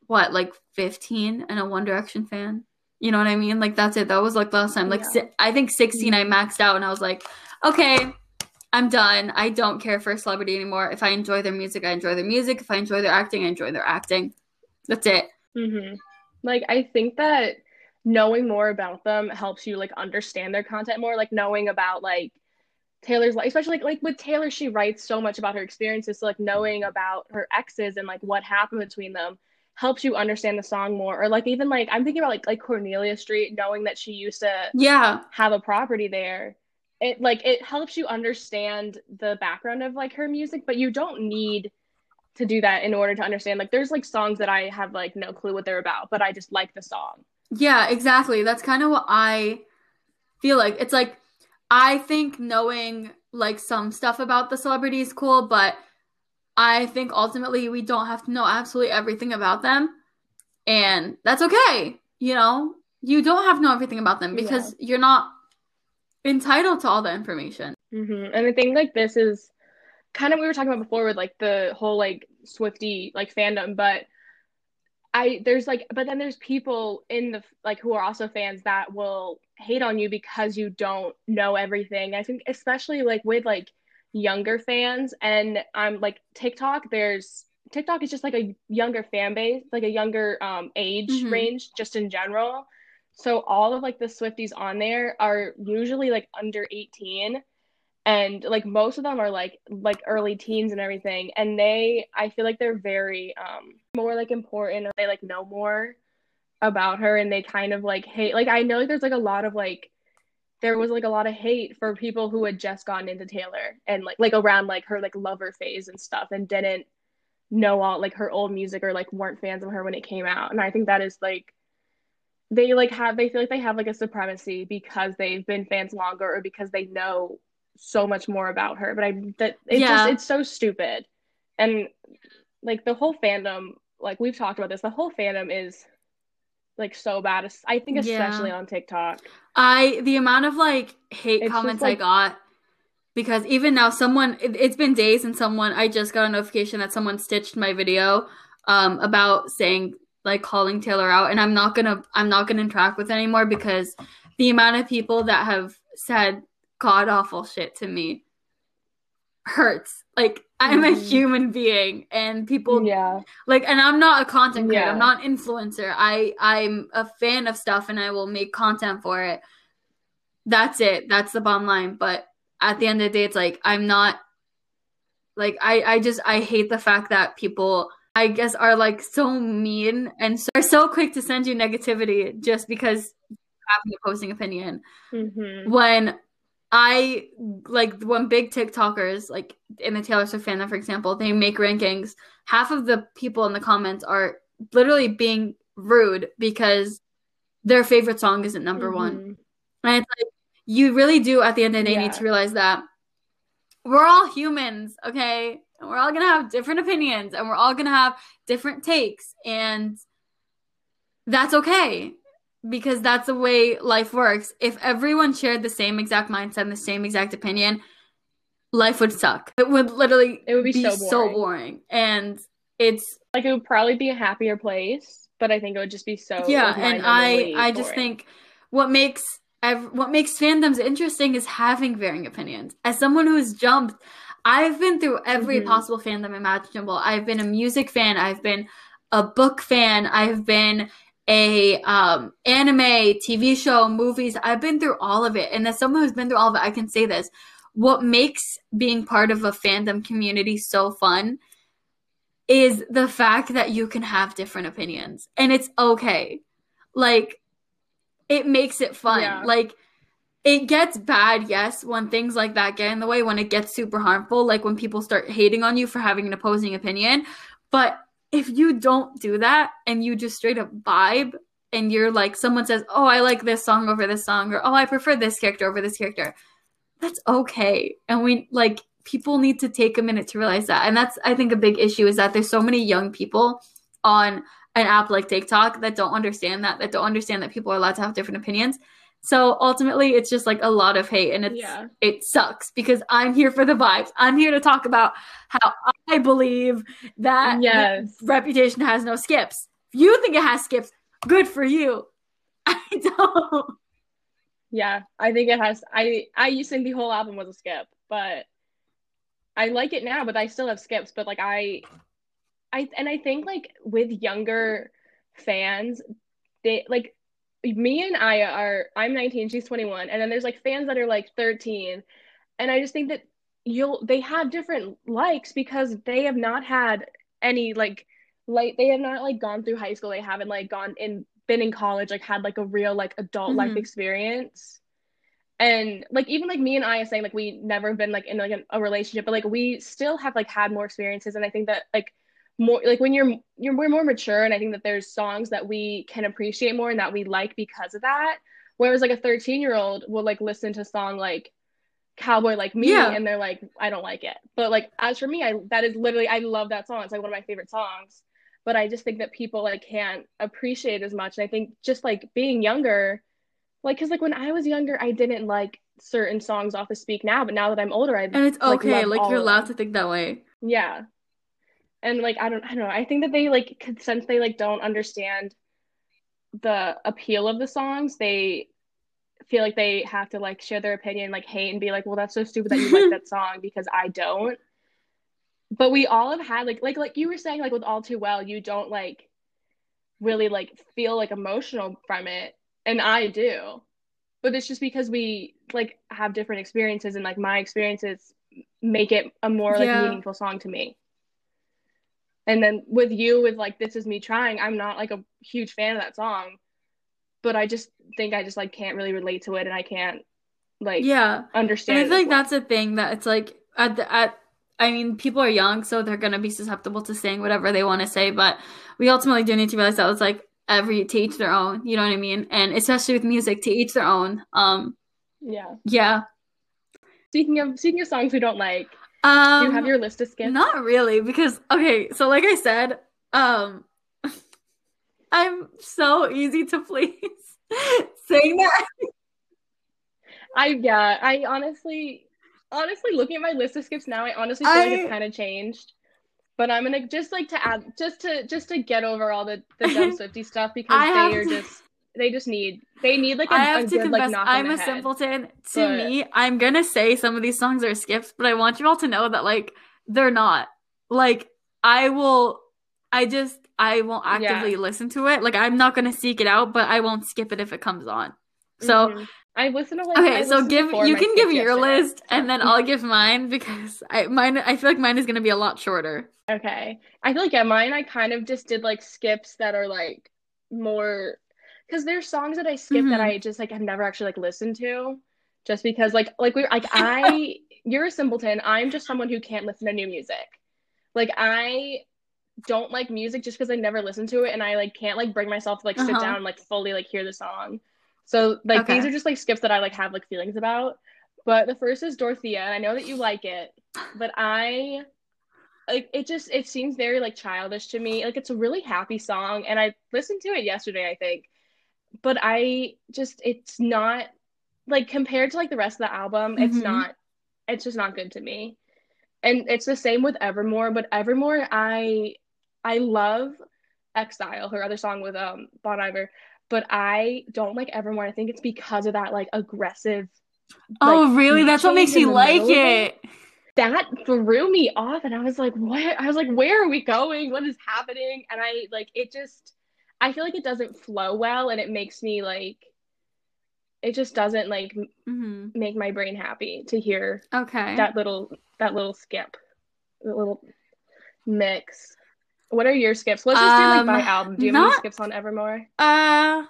what, like 15 and a One Direction fan. You know what I mean? Like that's it. That was like last time. Like Yeah. si- I think 16 I maxed out and I was like, okay, I'm done. I don't care for a celebrity anymore. If I enjoy their music, I enjoy their music. If I enjoy their acting, I enjoy their acting. That's it. hmm Like I think that knowing more about them helps you like understand their content more. Like knowing about like Taylor's life, especially like like with Taylor, she writes so much about her experiences. So like knowing about her exes and like what happened between them helps you understand the song more. Or like even like I'm thinking about like like Cornelia Street, knowing that she used to Yeah. have a property there. It like it helps you understand the background of like her music, but you don't need to do that in order to understand. Like there's like songs that I have like no clue what they're about, but I just like the song. Yeah, exactly. That's kind of what I feel like. It's like I think knowing like some stuff about the celebrity is cool, but I think ultimately we don't have to know absolutely everything about them. And that's okay. You know, you don't have to know everything about them because you're not entitled to all the information. hmm And I think like this is kind of we were talking about before with like the whole like Swifty like fandom, but I there's like but then there's people in the like who are also fans that will hate on you because you don't know everything. I think especially like with like younger fans and I'm like TikTok there's TikTok is just like a younger fan base, like a younger um age Mhm. range just in general. So all of like the Swifties on there are usually like under 18 and like most of them are like like early teens and everything and they I feel like they're very um more like important or they like know more about her and they kind of like hate like I know like there's like a lot of like there was like a lot of hate for people who had just gotten into Taylor and like like around like her like lover phase and stuff and didn't know all like her old music or like weren't fans of her when it came out. And I think that is like they like have they feel like they have like a supremacy because they've been fans longer or because they know so much more about her. But I that it Yeah. just it's so stupid. And like the whole fandom like we've talked about this the whole fandom is like so bad I think Yeah. especially on TikTok I the amount of like hate It's just, comments like- I got because even now someone it, it's been days and someone I just got a notification that someone stitched my video um about saying like calling Taylor out and I'm not going to I'm not going to interact with it anymore because the amount of people that have said god awful shit to me hurts. Like I'm a Mhm. human being and people yeah. like and i'm not a content creator. Yeah. i'm not an influencer. I i'm a fan of stuff and i will make content for it. That's it. That's the bottom line. But at the end of the day it's like i'm not like i i just i hate the fact that people i guess are like so mean and so, are so quick to send you negativity just because you have an opposing opinion. Hmm when I like when big TikTokers, like in the Taylor Swift fandom, for example, they make rankings. Half of the people in the comments are literally being rude because their favorite song isn't number one. Mhm. And it's like you really do at the end of the day need to realize that we're all humans, okay? And we're all gonna have different opinions and we're all gonna have different takes, and that's okay because that's the way life works. If everyone shared the same exact mindset and the same exact opinion, life would suck. It would literally It would be so so boring. boring. And it's like it would probably be a happier place but I think it would just be so yeah and i i just boring. think what makes ev- what makes fandoms interesting is having varying opinions as someone who's jumped i've been through every Mhm. possible fandom imaginable i've been a music fan i've been a book fan i've been a um anime tv show movies i've been through all of it and as someone who's been through all of it i can say this what makes being part of a fandom community so fun is the fact that you can have different opinions and it's okay. Like it makes it fun. Yeah. Like it gets bad, yes, when things like that get in the way, when it gets super harmful, like when people start hating on you for having an opposing opinion. But if you don't do that and you just straight up vibe and you're like someone says, "Oh, I like this song over this song," or "Oh, I prefer this character over this character," that's okay. And we like people need to take a minute to realize that. And that's I think a big issue is that there's so many young people on an app like TikTok that don't understand that, that don't understand that people are allowed to have different opinions. So ultimately, it's just like a lot of hate, and it's Yeah. it sucks because I'm here for the vibes. I'm here to talk about how I believe that Yes. Reputation has no skips. If you think it has skips, good for you. *laughs* I don't. Yeah, I think it has. I I used to think the whole album was a skip, but I like it now. But I still have skips. But like I, I and I think like with younger fans, they like me and Aya are. I'm 19, she's 21, and then there's like fans that are like 13, and I just think that you'll they have different likes because they have not had any like like they have not like gone through high school. They haven't like gone in been in college like had like a real like adult life Mhm. experience and like even like me and I are saying like we never been like in like a, a relationship but like we still have like had more experiences and I think that like more like when you're you're we're more mature and I think that there's songs that we can appreciate more and that we like because of that whereas like a 13 year old will like listen to a song like cowboy like me Yeah. and they're like I don't like it but like as for me I that is literally I love that song it's like one of my favorite songs but I just think that people like can't appreciate it as much. And I think just like being younger, like because like when I was younger, I didn't like certain songs off of Speak Now, but now that I'm older, I And it's like, okay. Like, you're allowed to think that way. yeah. And like I don't I don't know. I think that they like could- since they like don't understand the appeal of the songs, they feel like they have to like share their opinion, like hate and be like, well, that's so stupid that you like that *laughs* song because I don't. But we all have had like like like you were saying like with All Too Well, you don't like really like feel like emotional from it, and I do. But it's just because we like have different experiences and like my experiences make it a more like Yeah. meaningful song to me. And then with you with like This Is Me Trying, I'm not like a huge fan of that song, but I just think I just like can't really relate to it and I can't like Yeah. And understand I it feel like that's a thing that it's like at the at I mean, people are young, so they're gonna be susceptible to saying whatever they want to say, but we ultimately do need to realize that it's like every to each their own, you know what I mean? And especially with music, to each their own. Um, yeah. yeah. Speaking of speaking of songs we don't like, Um, do you have your list of skips? Not really, because okay, so like I said, um *laughs* I'm so easy to please. *laughs* Saying that I yeah, I honestly honestly looking at my list of skips now, I honestly feel like it's kind of changed. But I'm gonna just like to add just to just to get over all the the dumb *laughs* Swifty stuff because I they are to- just they just need they need like a, I a have to good confess, like I'm a head. simpleton. To But- me, I'm gonna say some of these songs are skips, but I want you all to know that like they're not. Like I will, I just I won't actively Yeah. listen to it. Like I'm not gonna seek it out, but I won't skip it if it comes on. So Mhm. I listen to like okay, so give you can give your list, and then I'll give mine because I mine I feel like mine is gonna be a lot shorter. Okay. I feel like yeah, mine I kind of just did like skips that are like more because there's songs that I skip that Mhm. I just like have never actually like listened to just because like like we like I you're a simpleton. I'm just someone who can't listen to new music. Like I don't like music just because I never listened to it and I like can't like bring myself to like sit Uh-huh. down and like fully like hear the song. So like these are just like skips that I like have like feelings about. But the first is Dorothea, and I know that you like it, but I like it just it seems very like childish to me. Like it's a really happy song and I listened to it yesterday, I think. But I just it's not like compared to like the rest of the album, it's Mhm. not it's just not good to me. And it's the same with Evermore, but Evermore I I love Exile, her other song with um Bon Iver, but I don't like Evermore. I think it's because of that like aggressive oh like, really? That's what makes me like it. that threw me off and I was like, what? I was like, where are we going? What is happening? And I like it just I feel like it doesn't flow well and it makes me like it just doesn't like m- hmm make my brain happy to hear Okay. that little that little skip. That little mix. What are your skips? Let's just do like by Um, album. Do you have any skips on Evermore? Uh,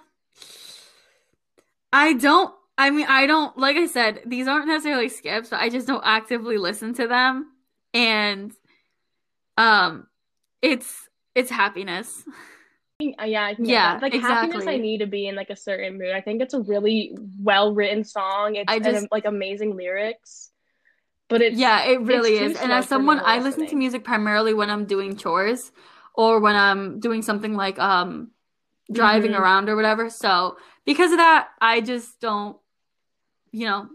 I don't. I mean, I don't. Like I said, these aren't necessarily skips. But i just don't actively listen to them, and um, it's it's happiness. *laughs* Uh, Yeah, I can Yeah. Like happiness, I need to be in like a certain mood. I think it's a really well written song. It's I and, just- like amazing lyrics, but it's Yeah, it really is. And as someone, I listen to music primarily when I'm doing chores or when I'm doing something like um driving Mhm. around or whatever. So because of that, I just don't, you know,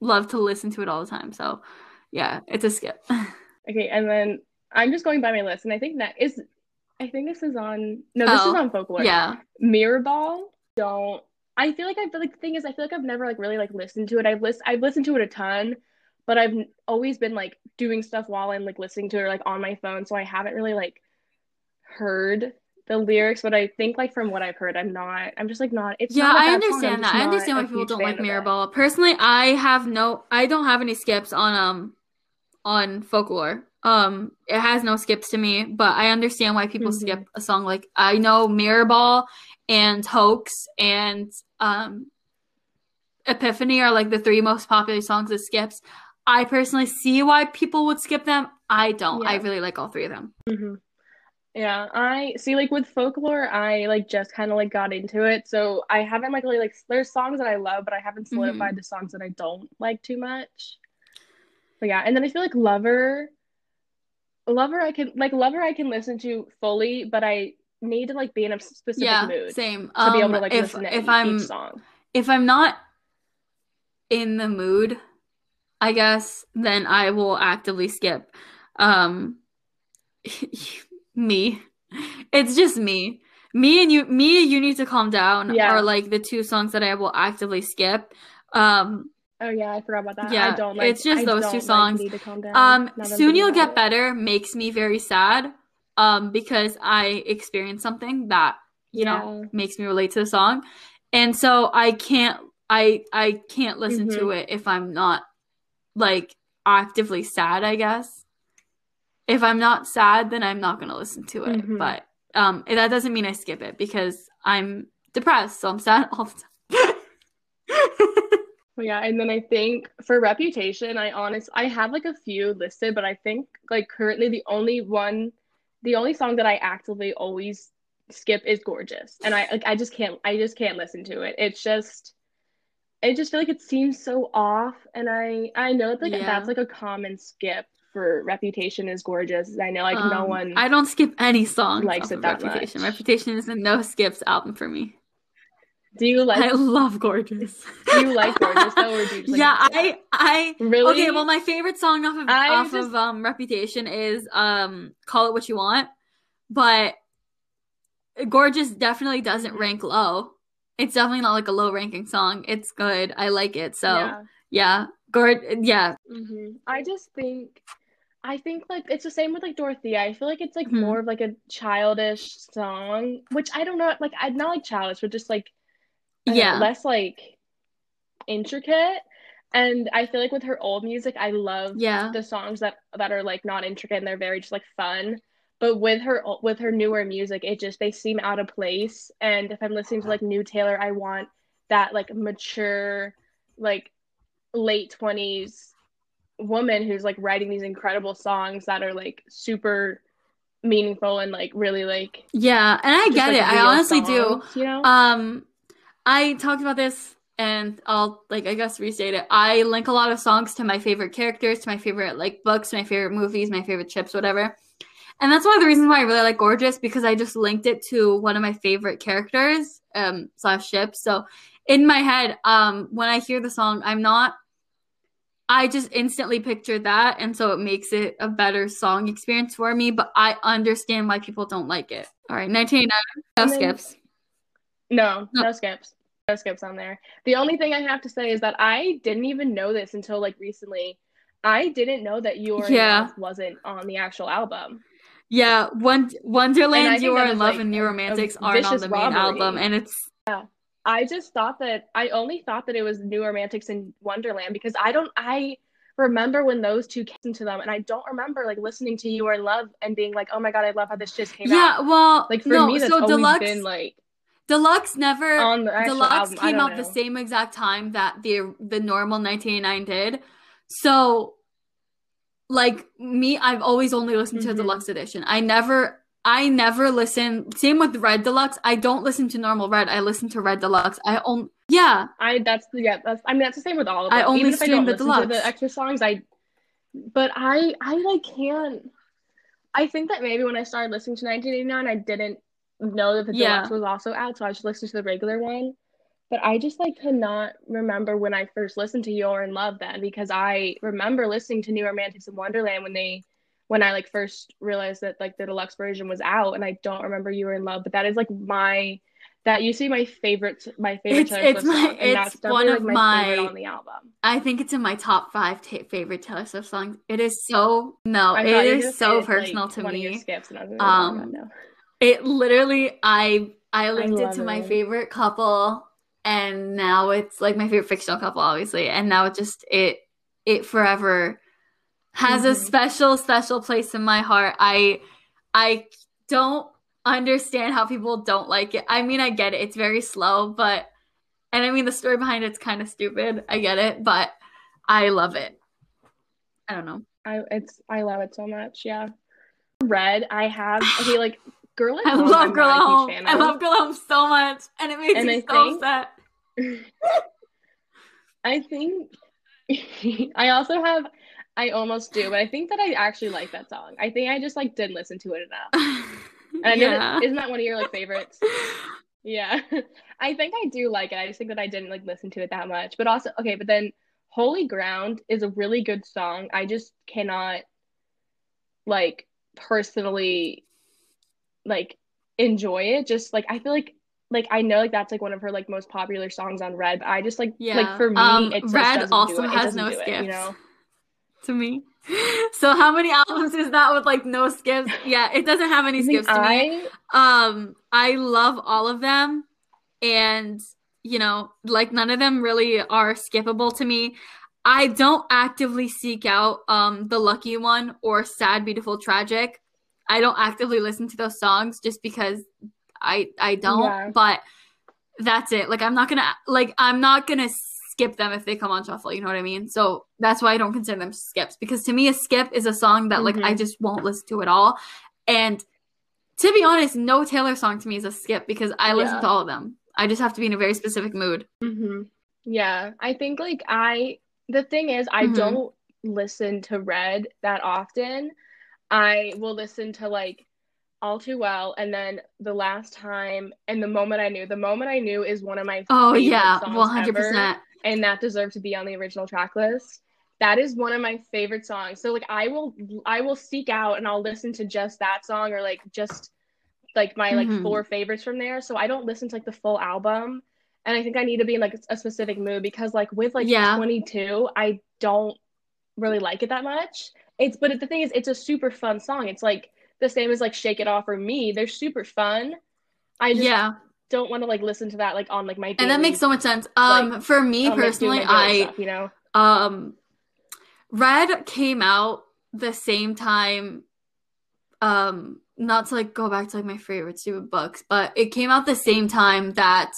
love to listen to it all the time. So yeah, it's a skip. *laughs* Okay, and then I'm just going by my list, and I think that is, I think this is on. No, this is Oh, on folklore. yeah. Mirror Ball. Don't. I feel like I feel like the thing is I feel like I've never like really like listened to it. I've list I've listened to it a ton, but I've always been like doing stuff while I'm like listening to it or like on my phone, so I haven't really like heard the lyrics. But I think like from what I've heard, I'm not. I'm just like not. It's Yeah, not I bad song, I'm understand that. I understand why people don't like. Mirrorball. Personally, I have no I don't have any skips on um on folklore. Um it has no skips to me, but I understand why people Mhm. skip a song like I know Mirrorball and Hoax and um Epiphany are like the three most popular songs that skips. I personally see why people would skip them. I don't. I really like all three of them. hmm Yeah, I see. Like with folklore, I like just kind of like got into it, so I haven't like really like. There's songs that I love, but I haven't Mm-hmm. solidified the songs that I don't like too much. But yeah, and then I feel like Lover, Lover, I can like Lover, I can listen to fully, but I need to like be in a specific yeah, mood same. to be able Um, to like if listen to if each I'm song. if I'm not in the mood, I guess, then I will actively skip. Um *laughs* me. It's just me. Me and you me and you need to calm down Yeah. are like the two songs that I will actively skip. Um Oh yeah, I forgot about that. Yeah, I don't like. it's just I those two like songs. To down. um now that I'm soon you'll get better makes me very sad. Um because I experienced something that you know makes me relate to the song and so i can't i i can't listen to Mhm. it if i'm not like actively sad i guess if i'm not sad then i'm not gonna listen to it Mhm. but um that doesn't mean i skip it because i'm depressed so i'm sad *laughs* all the time yeah, and then I think for reputation, I honest I have like a few listed, but I think like currently the only one, the only song that I actively always skip is "Gorgeous," and I like I just can't I just can't listen to it. It's just I just feel like it seems so off, and I I know it's like Yeah. that's like a common skip for reputation is "Gorgeous." I know like no Um, one i don't skip any song likes it that reputation much. reputation is a no skips album for me do you like i love gorgeous do you like "Gorgeous" though, or do you like yeah i i really Okay, well, my favorite song off of I off just- of um Reputation is um Call It What You Want, but Gorgeous definitely doesn't rank low. It's definitely not like a low ranking song. It's good. I like it. So yeah, yeah. Gord, yeah, hmm I just think, I think like it's the same with like Dorothea. I feel like it's like Mhm. more of like a childish song, which I don't know, like I'm not like childish, but just like I don't know, yeah, less like intricate. And I feel like with her old music, I love yeah, the songs that that are like not intricate and they're very just like fun. But with her with her newer music, it just they seem out of place. And if I'm listening to like new Taylor, I want that like mature, like late twenties woman who's like writing these incredible songs that are like super meaningful and like really like yeah. And I get like, it. I honestly do. you know? Um, I talked about this, and I'll like I guess restate it. I link a lot of songs to my favorite characters, to my favorite like books, my favorite movies, my favorite chips, whatever. And that's one of the reasons why I really like Gorgeous because I just linked it to one of my favorite characters um slash ships. So in my head, um, when I hear the song, I'm not. I just instantly picture that, and so it makes it a better song experience for me. But I understand why people don't like it. All right, 1989, no skips. No, No. no skips. No skips on there. The only thing I have to say is that I didn't even know this until like recently. I didn't know that You Are Yeah. Wasn't on the actual album. Yeah, One Wonderland, You Are in Love, like, and New Romantics aren't on the main robbery. album, and it's Yeah. I just thought that I only thought that it was New Romantics and Wonderland because I don't I remember when those two came to them and I don't remember like listening to You Are in Love and being like, oh my god, I love how this just came yeah. out. Yeah, well, Like for no, me, that's so always deluxe, been like deluxe never on the deluxe album. Came out the same exact time that the the normal 1989 did. So, like me, I've always only listened to Mhm. deluxe edition. I never. I never listen. Same with Red Deluxe. I don't listen to normal Red. I listen to Red Deluxe. I only yeah. I that's yeah that's I mean that's the same with all of I them. only Even if I don't the listen to deluxe. the extra songs, I but I I like can't I think that maybe when I started listening to 1989, I didn't know that the Yeah. deluxe was also out, so I just listened to the regular one. But I just like cannot remember when I first listened to You're in Love then because I remember listening to New Romantics in Wonderland when they when I like first realized that like the deluxe version was out and I don't remember You Were in Love, but that is like my that used to be my favorite my favorite It's- Taylor it's Swift my- song, and it's one like of my, my- favorite on the album. I think it's in my top five ta- favorite Taylor Swift songs. It is so no, I it thought you were is so it's, personal like, to one of your me. skips, and I was like, Um, oh, no. It literally, I I linked it love to my favorite couple, and now it's like my favorite fictional couple, obviously, and now it just it it forever has a Mhm. special special place in my heart. I I don't understand how people don't like it. I mean, I get it; it's very slow, but and I mean the story behind it's kind of stupid. I get it, but I love it. I don't know. I it's I love it so much. Yeah. Red, I have okay, like Girl I Home. love Girl Home. fan I love Girl Home so much, and it makes And me I so think- upset. *laughs* I think *laughs* I also have I almost do, but I think that I actually like that song. I think I just like didn't listen to it enough. *laughs* And I know yeah. that isn't that one of your like favorites? Yeah. I think I do like it. I just think that I didn't like listen to it that much. But also okay, but then Holy Ground is a really good song. I just cannot like personally like enjoy it. Just like I feel like like I know like that's like one of her like most popular songs on Red, but I just like Yeah. like for me Um, it Red also it. It has doesn't no do it, skips. you know. to me. *laughs* So how many albums is that with like no skips? Yeah, it doesn't have any I skips to me. Um, I love all of them, and you know, like none of them really are skippable to me. I don't actively seek out um the lucky one or sad, beautiful, tragic. I don't actively listen to those songs just because I I don't. Yeah. But that's it. Like I'm not gonna like I'm not gonna skip them if they come on shuffle. You know what I mean? So that's why I don't consider them skips because to me a skip is a song that like I Mhm. just won't listen to at all. And to be honest, no Taylor song to me is a skip because I listen Yeah. to all of them. I just have to be in a very specific mood. hmm Yeah, I think like I the thing is I Mhm. don't listen to Red that often. I will listen to like All Too Well and then the last time and the moment I knew. The moment I knew is one of my Oh yeah, songs one hundred ever, percent. and that deserves to be on the original track list. That is one of my favorite songs. So like I will I will seek out and I'll listen to just that song or like just like my like Mhm. four favorites from there. So I don't listen to like the full album. And I think I need to be in like a specific mood because like with like Yeah. 22, I don't really like it that much. It's but the thing is it's a super fun song. It's like the same as like Shake It Off or Me. They're super fun. I just Yeah, don't want to like listen to that like on like my and that makes so much sense. Um, for me on, personally, I stuff, you know. um, Red came out the same time. Um, not to like go back to like my favorite stupid books, but it came out the same time that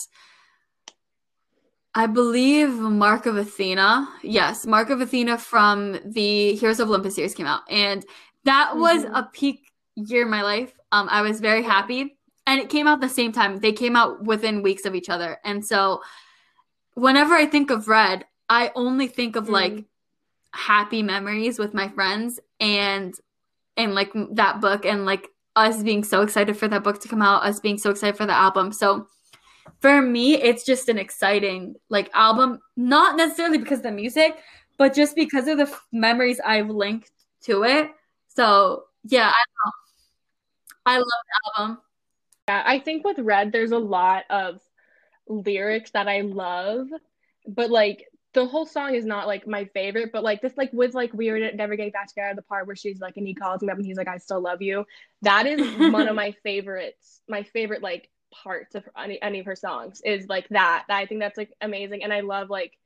I believe Mark of Athena. Yes, Mark of Athena from the Heroes of Olympus series came out, and that was Mhm. a peak year in my life. Um, I was very happy, and it came out the same time. They came out within weeks of each other, and so whenever I think of Red, I only think of like Mhm. happy memories with my friends and and like that book and like us being so excited for that book to come out, us being so excited for the album. So for me, it's just an exciting like album, not necessarily because of the music, but just because of the f- memories I've linked to it. So yeah, I. I love the album. Yeah, I think with Red, there's a lot of lyrics that I love, but like the whole song is not like my favorite. But like this, like with like we were never getting back together, the part where she's like, and he calls me up and he's like, I still love you. That is *laughs* one of my favorites. My favorite like parts of any any of her songs is like that. I think that's like amazing, and I love like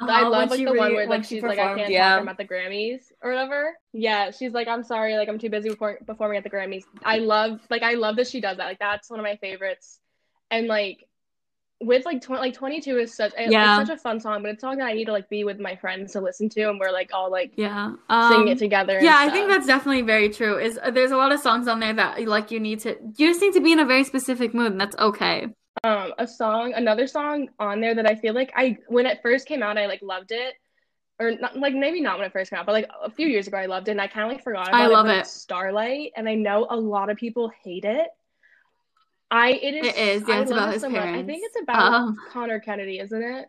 I Uh, when love like the one where like she she's like I can't yeah. talk I'm at the Grammys or whatever. Yeah, she's like I'm sorry, like I'm too busy before, performing at the Grammys. I love like I love that she does that. Like that's one of my favorites. And like with like tw- like 22 is such it- Yeah. it's such a fun song, but it's a song that I need to like be with my friends to listen to, and we're like all like Yeah. singing Um, it together. Yeah, I think that's definitely very true. Is uh, there's a lot of songs on there that like you need to you just need to be in a very specific mood and that's okay. um a song another song on there that I feel like I when it first came out I like loved it or not, like maybe not when it first came out, but like a few years ago, I loved it, and I kind of like forgot about I it. love but it. Starlight, and I know a lot of people hate it. I it is. It is, yeah, I it's about it his so much. I think it's about Um, Conor Kennedy, isn't it?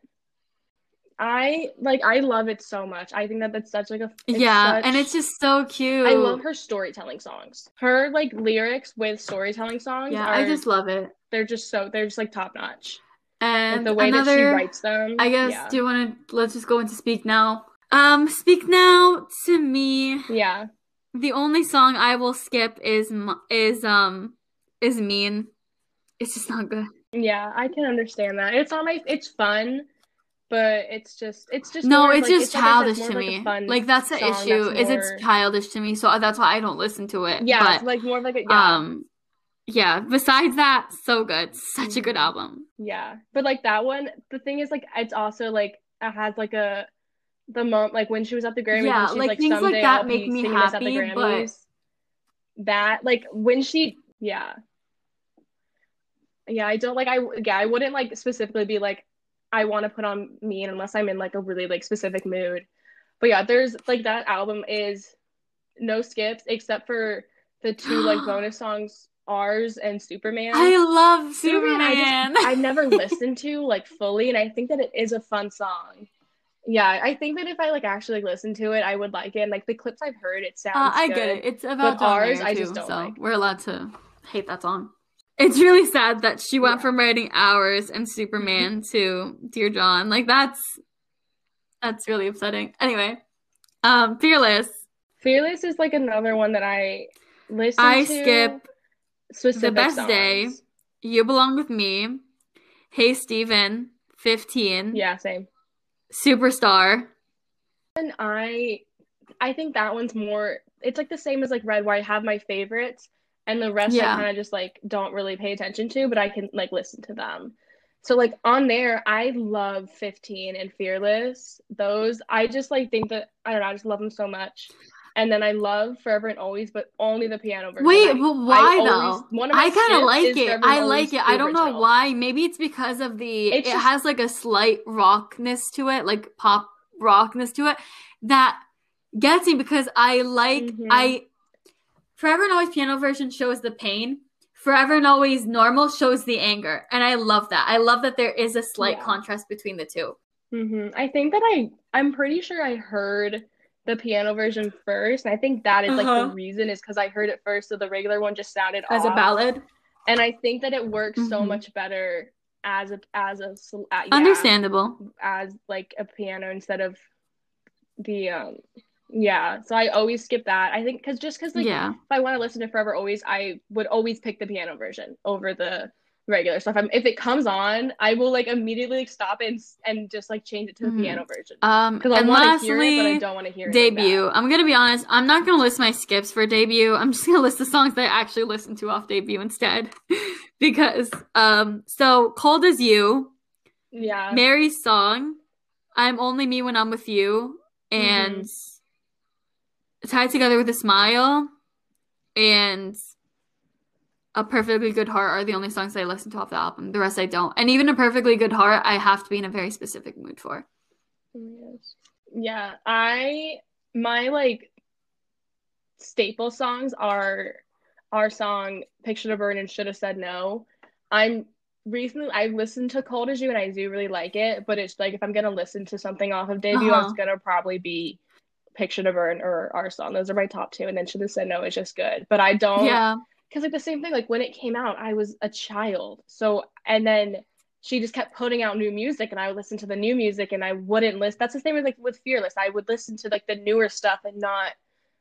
I like. I love it so much. I think that that's such like a yeah, and it's just so cute. I love her storytelling songs. Her like lyrics with storytelling songs. Yeah, are, I just love it. they're just so they're just like top notch. And Like the way another, that she writes them. I guess. Yeah. Do you want to? Let's just go into speak now. Um, speak now to me. yeah. The only song I will skip is is um is mean. It's just not good. Yeah, I can understand that. It's not my it's fun, but it's just it's just No, it's like- just like I said, childish more to like, me. fun Like that's the issue. that's Is more- it's childish to me, so that's why I don't listen to it. Yeah, but like more of like a yeah. um, yeah. Besides that, so good. Such a good Mhm. album. Yeah, but like that one, the thing is like it's also like it has like a the moment like when she was at the Grammys. Yeah, she's, like, like things like that I'll make me singing at the happy, but- That like when she yeah yeah I don't like I yeah I wouldn't like specifically be like I want to put on mean unless I'm in like a really like specific mood. But yeah, there's like that album is no skips except for the two like *gasps* bonus songs, ours and Superman. I love Superman, i just i've never *laughs* listened to like fully, and I think that it is a fun song. Yeah, I think that if I like actually like listen to it, I would like it. And like the clips I've heard, it sounds. Uh, I good. get it. It's about ours, Mayer, I just don't so like. we're allowed to hate that song. It's really sad that she went Yeah. from writing Ours and Superman to Dear John. Like that's that's really upsetting. Anyway, um, Fearless. Fearless is like another one that I listen I to. skip specific Best songs. Day. You Belong with Me, Hey Stephen, 15, Yeah, same. Superstar. And I, I think that one's more. It's like the same as like Red, where I have my favorites, and the rest Yeah. I kind of just like don't really pay attention to, but I can like listen to them. So like on there, I love 15 and Fearless. Those I just like think that I don't know, I just love them so much. And then I love Forever and Always, but only the piano version. Wait, I- but I why always- one of my I kind of like it. I like it. I don't know why. Maybe it's because of the. It's it just- has like a slight rockness to it, like pop rockness to it, that gets me because I like Mhm. I. Forever and Always piano version shows the pain. Forever and Always normal shows the anger, and I love that. I love that there is a slight Yeah. contrast between the two. hmm I think that I I'm pretty sure I heard the piano version first, and I think that is like Uh-huh. the reason is because I heard it first, so the regular one just sounded As a ballad, and I think that it works so Mhm. much better as a as a, uh, yeah, understandable. as like a piano instead of the um yeah. So I always skip that. I think because just because like yeah. if I want to listen to Forever Always, I would always pick the piano version over the regular stuff. I'm, if it comes on, I will like immediately like, stop and and just like change it to the Mhm. piano version Um, because I want to hear it, but I don't want to hear it like debut. that. I'm gonna be honest. I'm not gonna list my skips for debut. I'm just gonna list the songs that I actually listened to off debut instead, *laughs* because um. So cold as you, Yeah, Mary's song, I'm only me when I'm with you, and tied together with a smile, and a perfectly good heart are the only songs I listen to off the album. The rest I don't. And even a perfectly good heart, I have to be in a very specific mood for. Yes. Yeah, I my like staple songs are our song Picture to Burn and Should Have Said No. I'm recently I listened to Cold as You and I do really like it, but it's like if I'm gonna listen to something off of debut, Uh-huh. it's gonna probably be Picture to Burn or our song. Those are my top two, and then Should Have Said No is just good. But I don't Yeah. because like the same thing like when it came out i was a child so and then she just kept putting out new music and i would listen to the new music and i wouldn't list. that's the same as like with fearless i would listen to like the newer stuff and not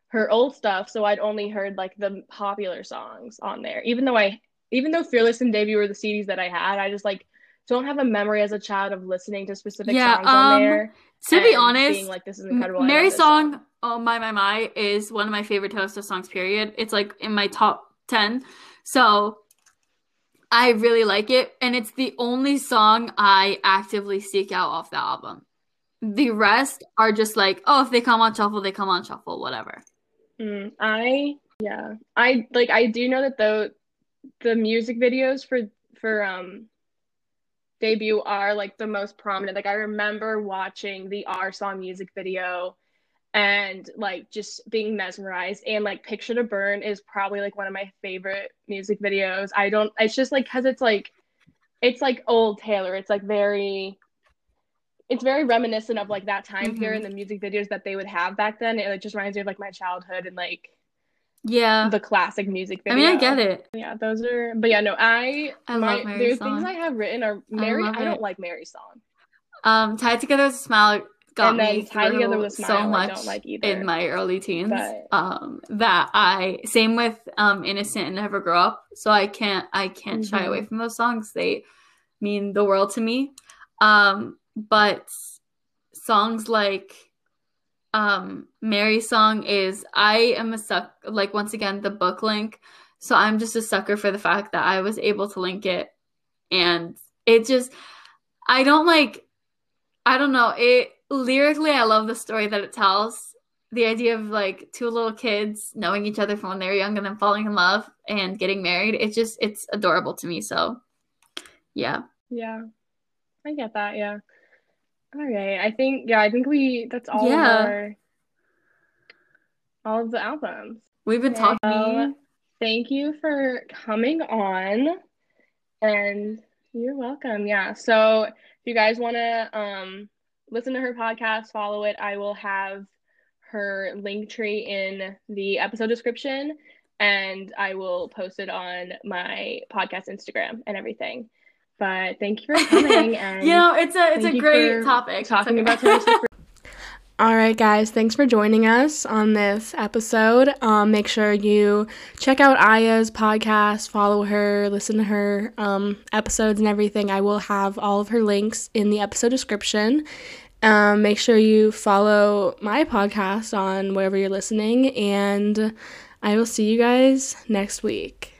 her old stuff so i'd only heard like the popular songs on there even though i even though fearless and debut were the cds that i had i just like don't have a memory as a child of listening to specific Yeah, songs on um, there To be honest, being like this is incredible Mary's this song, "Oh My My My," is one of my favorite Taylor Swift songs. Period. It's like in my top ten, so I really like it, and it's the only song I actively seek out off the album. The rest are just like, oh, if they come on shuffle, they come on shuffle, whatever. Mm, I yeah. I like I do know that the the music videos for for um debut are like the most prominent. Like I remember watching the Our song music video and like just being mesmerized and like Picture to Burn is probably like one of my favorite music videos. I don't it's just like cuz it's like it's like old Taylor. It's like very it's very reminiscent of like that time Mhm. period and the music videos that they would have back then. It like, just reminds me of like my childhood and like Yeah. the classic music video. I mean, I get it. Yeah, those are. But yeah, no, I. I my, love Mary's song. things I have written are Mary. love I, don't like Mary's song. Um, Tied Together with a Smile got And me Tied through Together with a so Smile, I much don't like either. in my early teens. But- Um, that I same with um Innocent and Never Grow Up. So I can't I can't shy Mhm. away from those songs. They mean the world to me. Um, but songs like um Mary's song is I am a suck like once again the book link. So I'm just a sucker for the fact that I was able to link it and it just I don't like I don't know, it lyrically I love the story that it tells. The idea of like two little kids knowing each other from when they were young and then falling in love and getting married. It's just it's adorable to me. So yeah. Yeah, I get that. Yeah. All right. I think. Yeah, I think we. That's all Yeah. of our. All of the albums. We've been Well, talking Thank you for coming on, and you're welcome. Yeah. So if you guys want to um listen to her podcast, follow it. I will have her Linktree in the episode description, and I will post it on my podcast Instagram and everything. But thank you for *laughs* coming. And you know, it's a it's a great topic talking about *laughs* All right, guys, thanks for joining us on this episode. Um, make sure you check out Aya's podcast, follow her, listen to her um, episodes and everything. I will have all of her links in the episode description. Um, make sure you follow my podcast on wherever you're listening, and I will see you guys next week.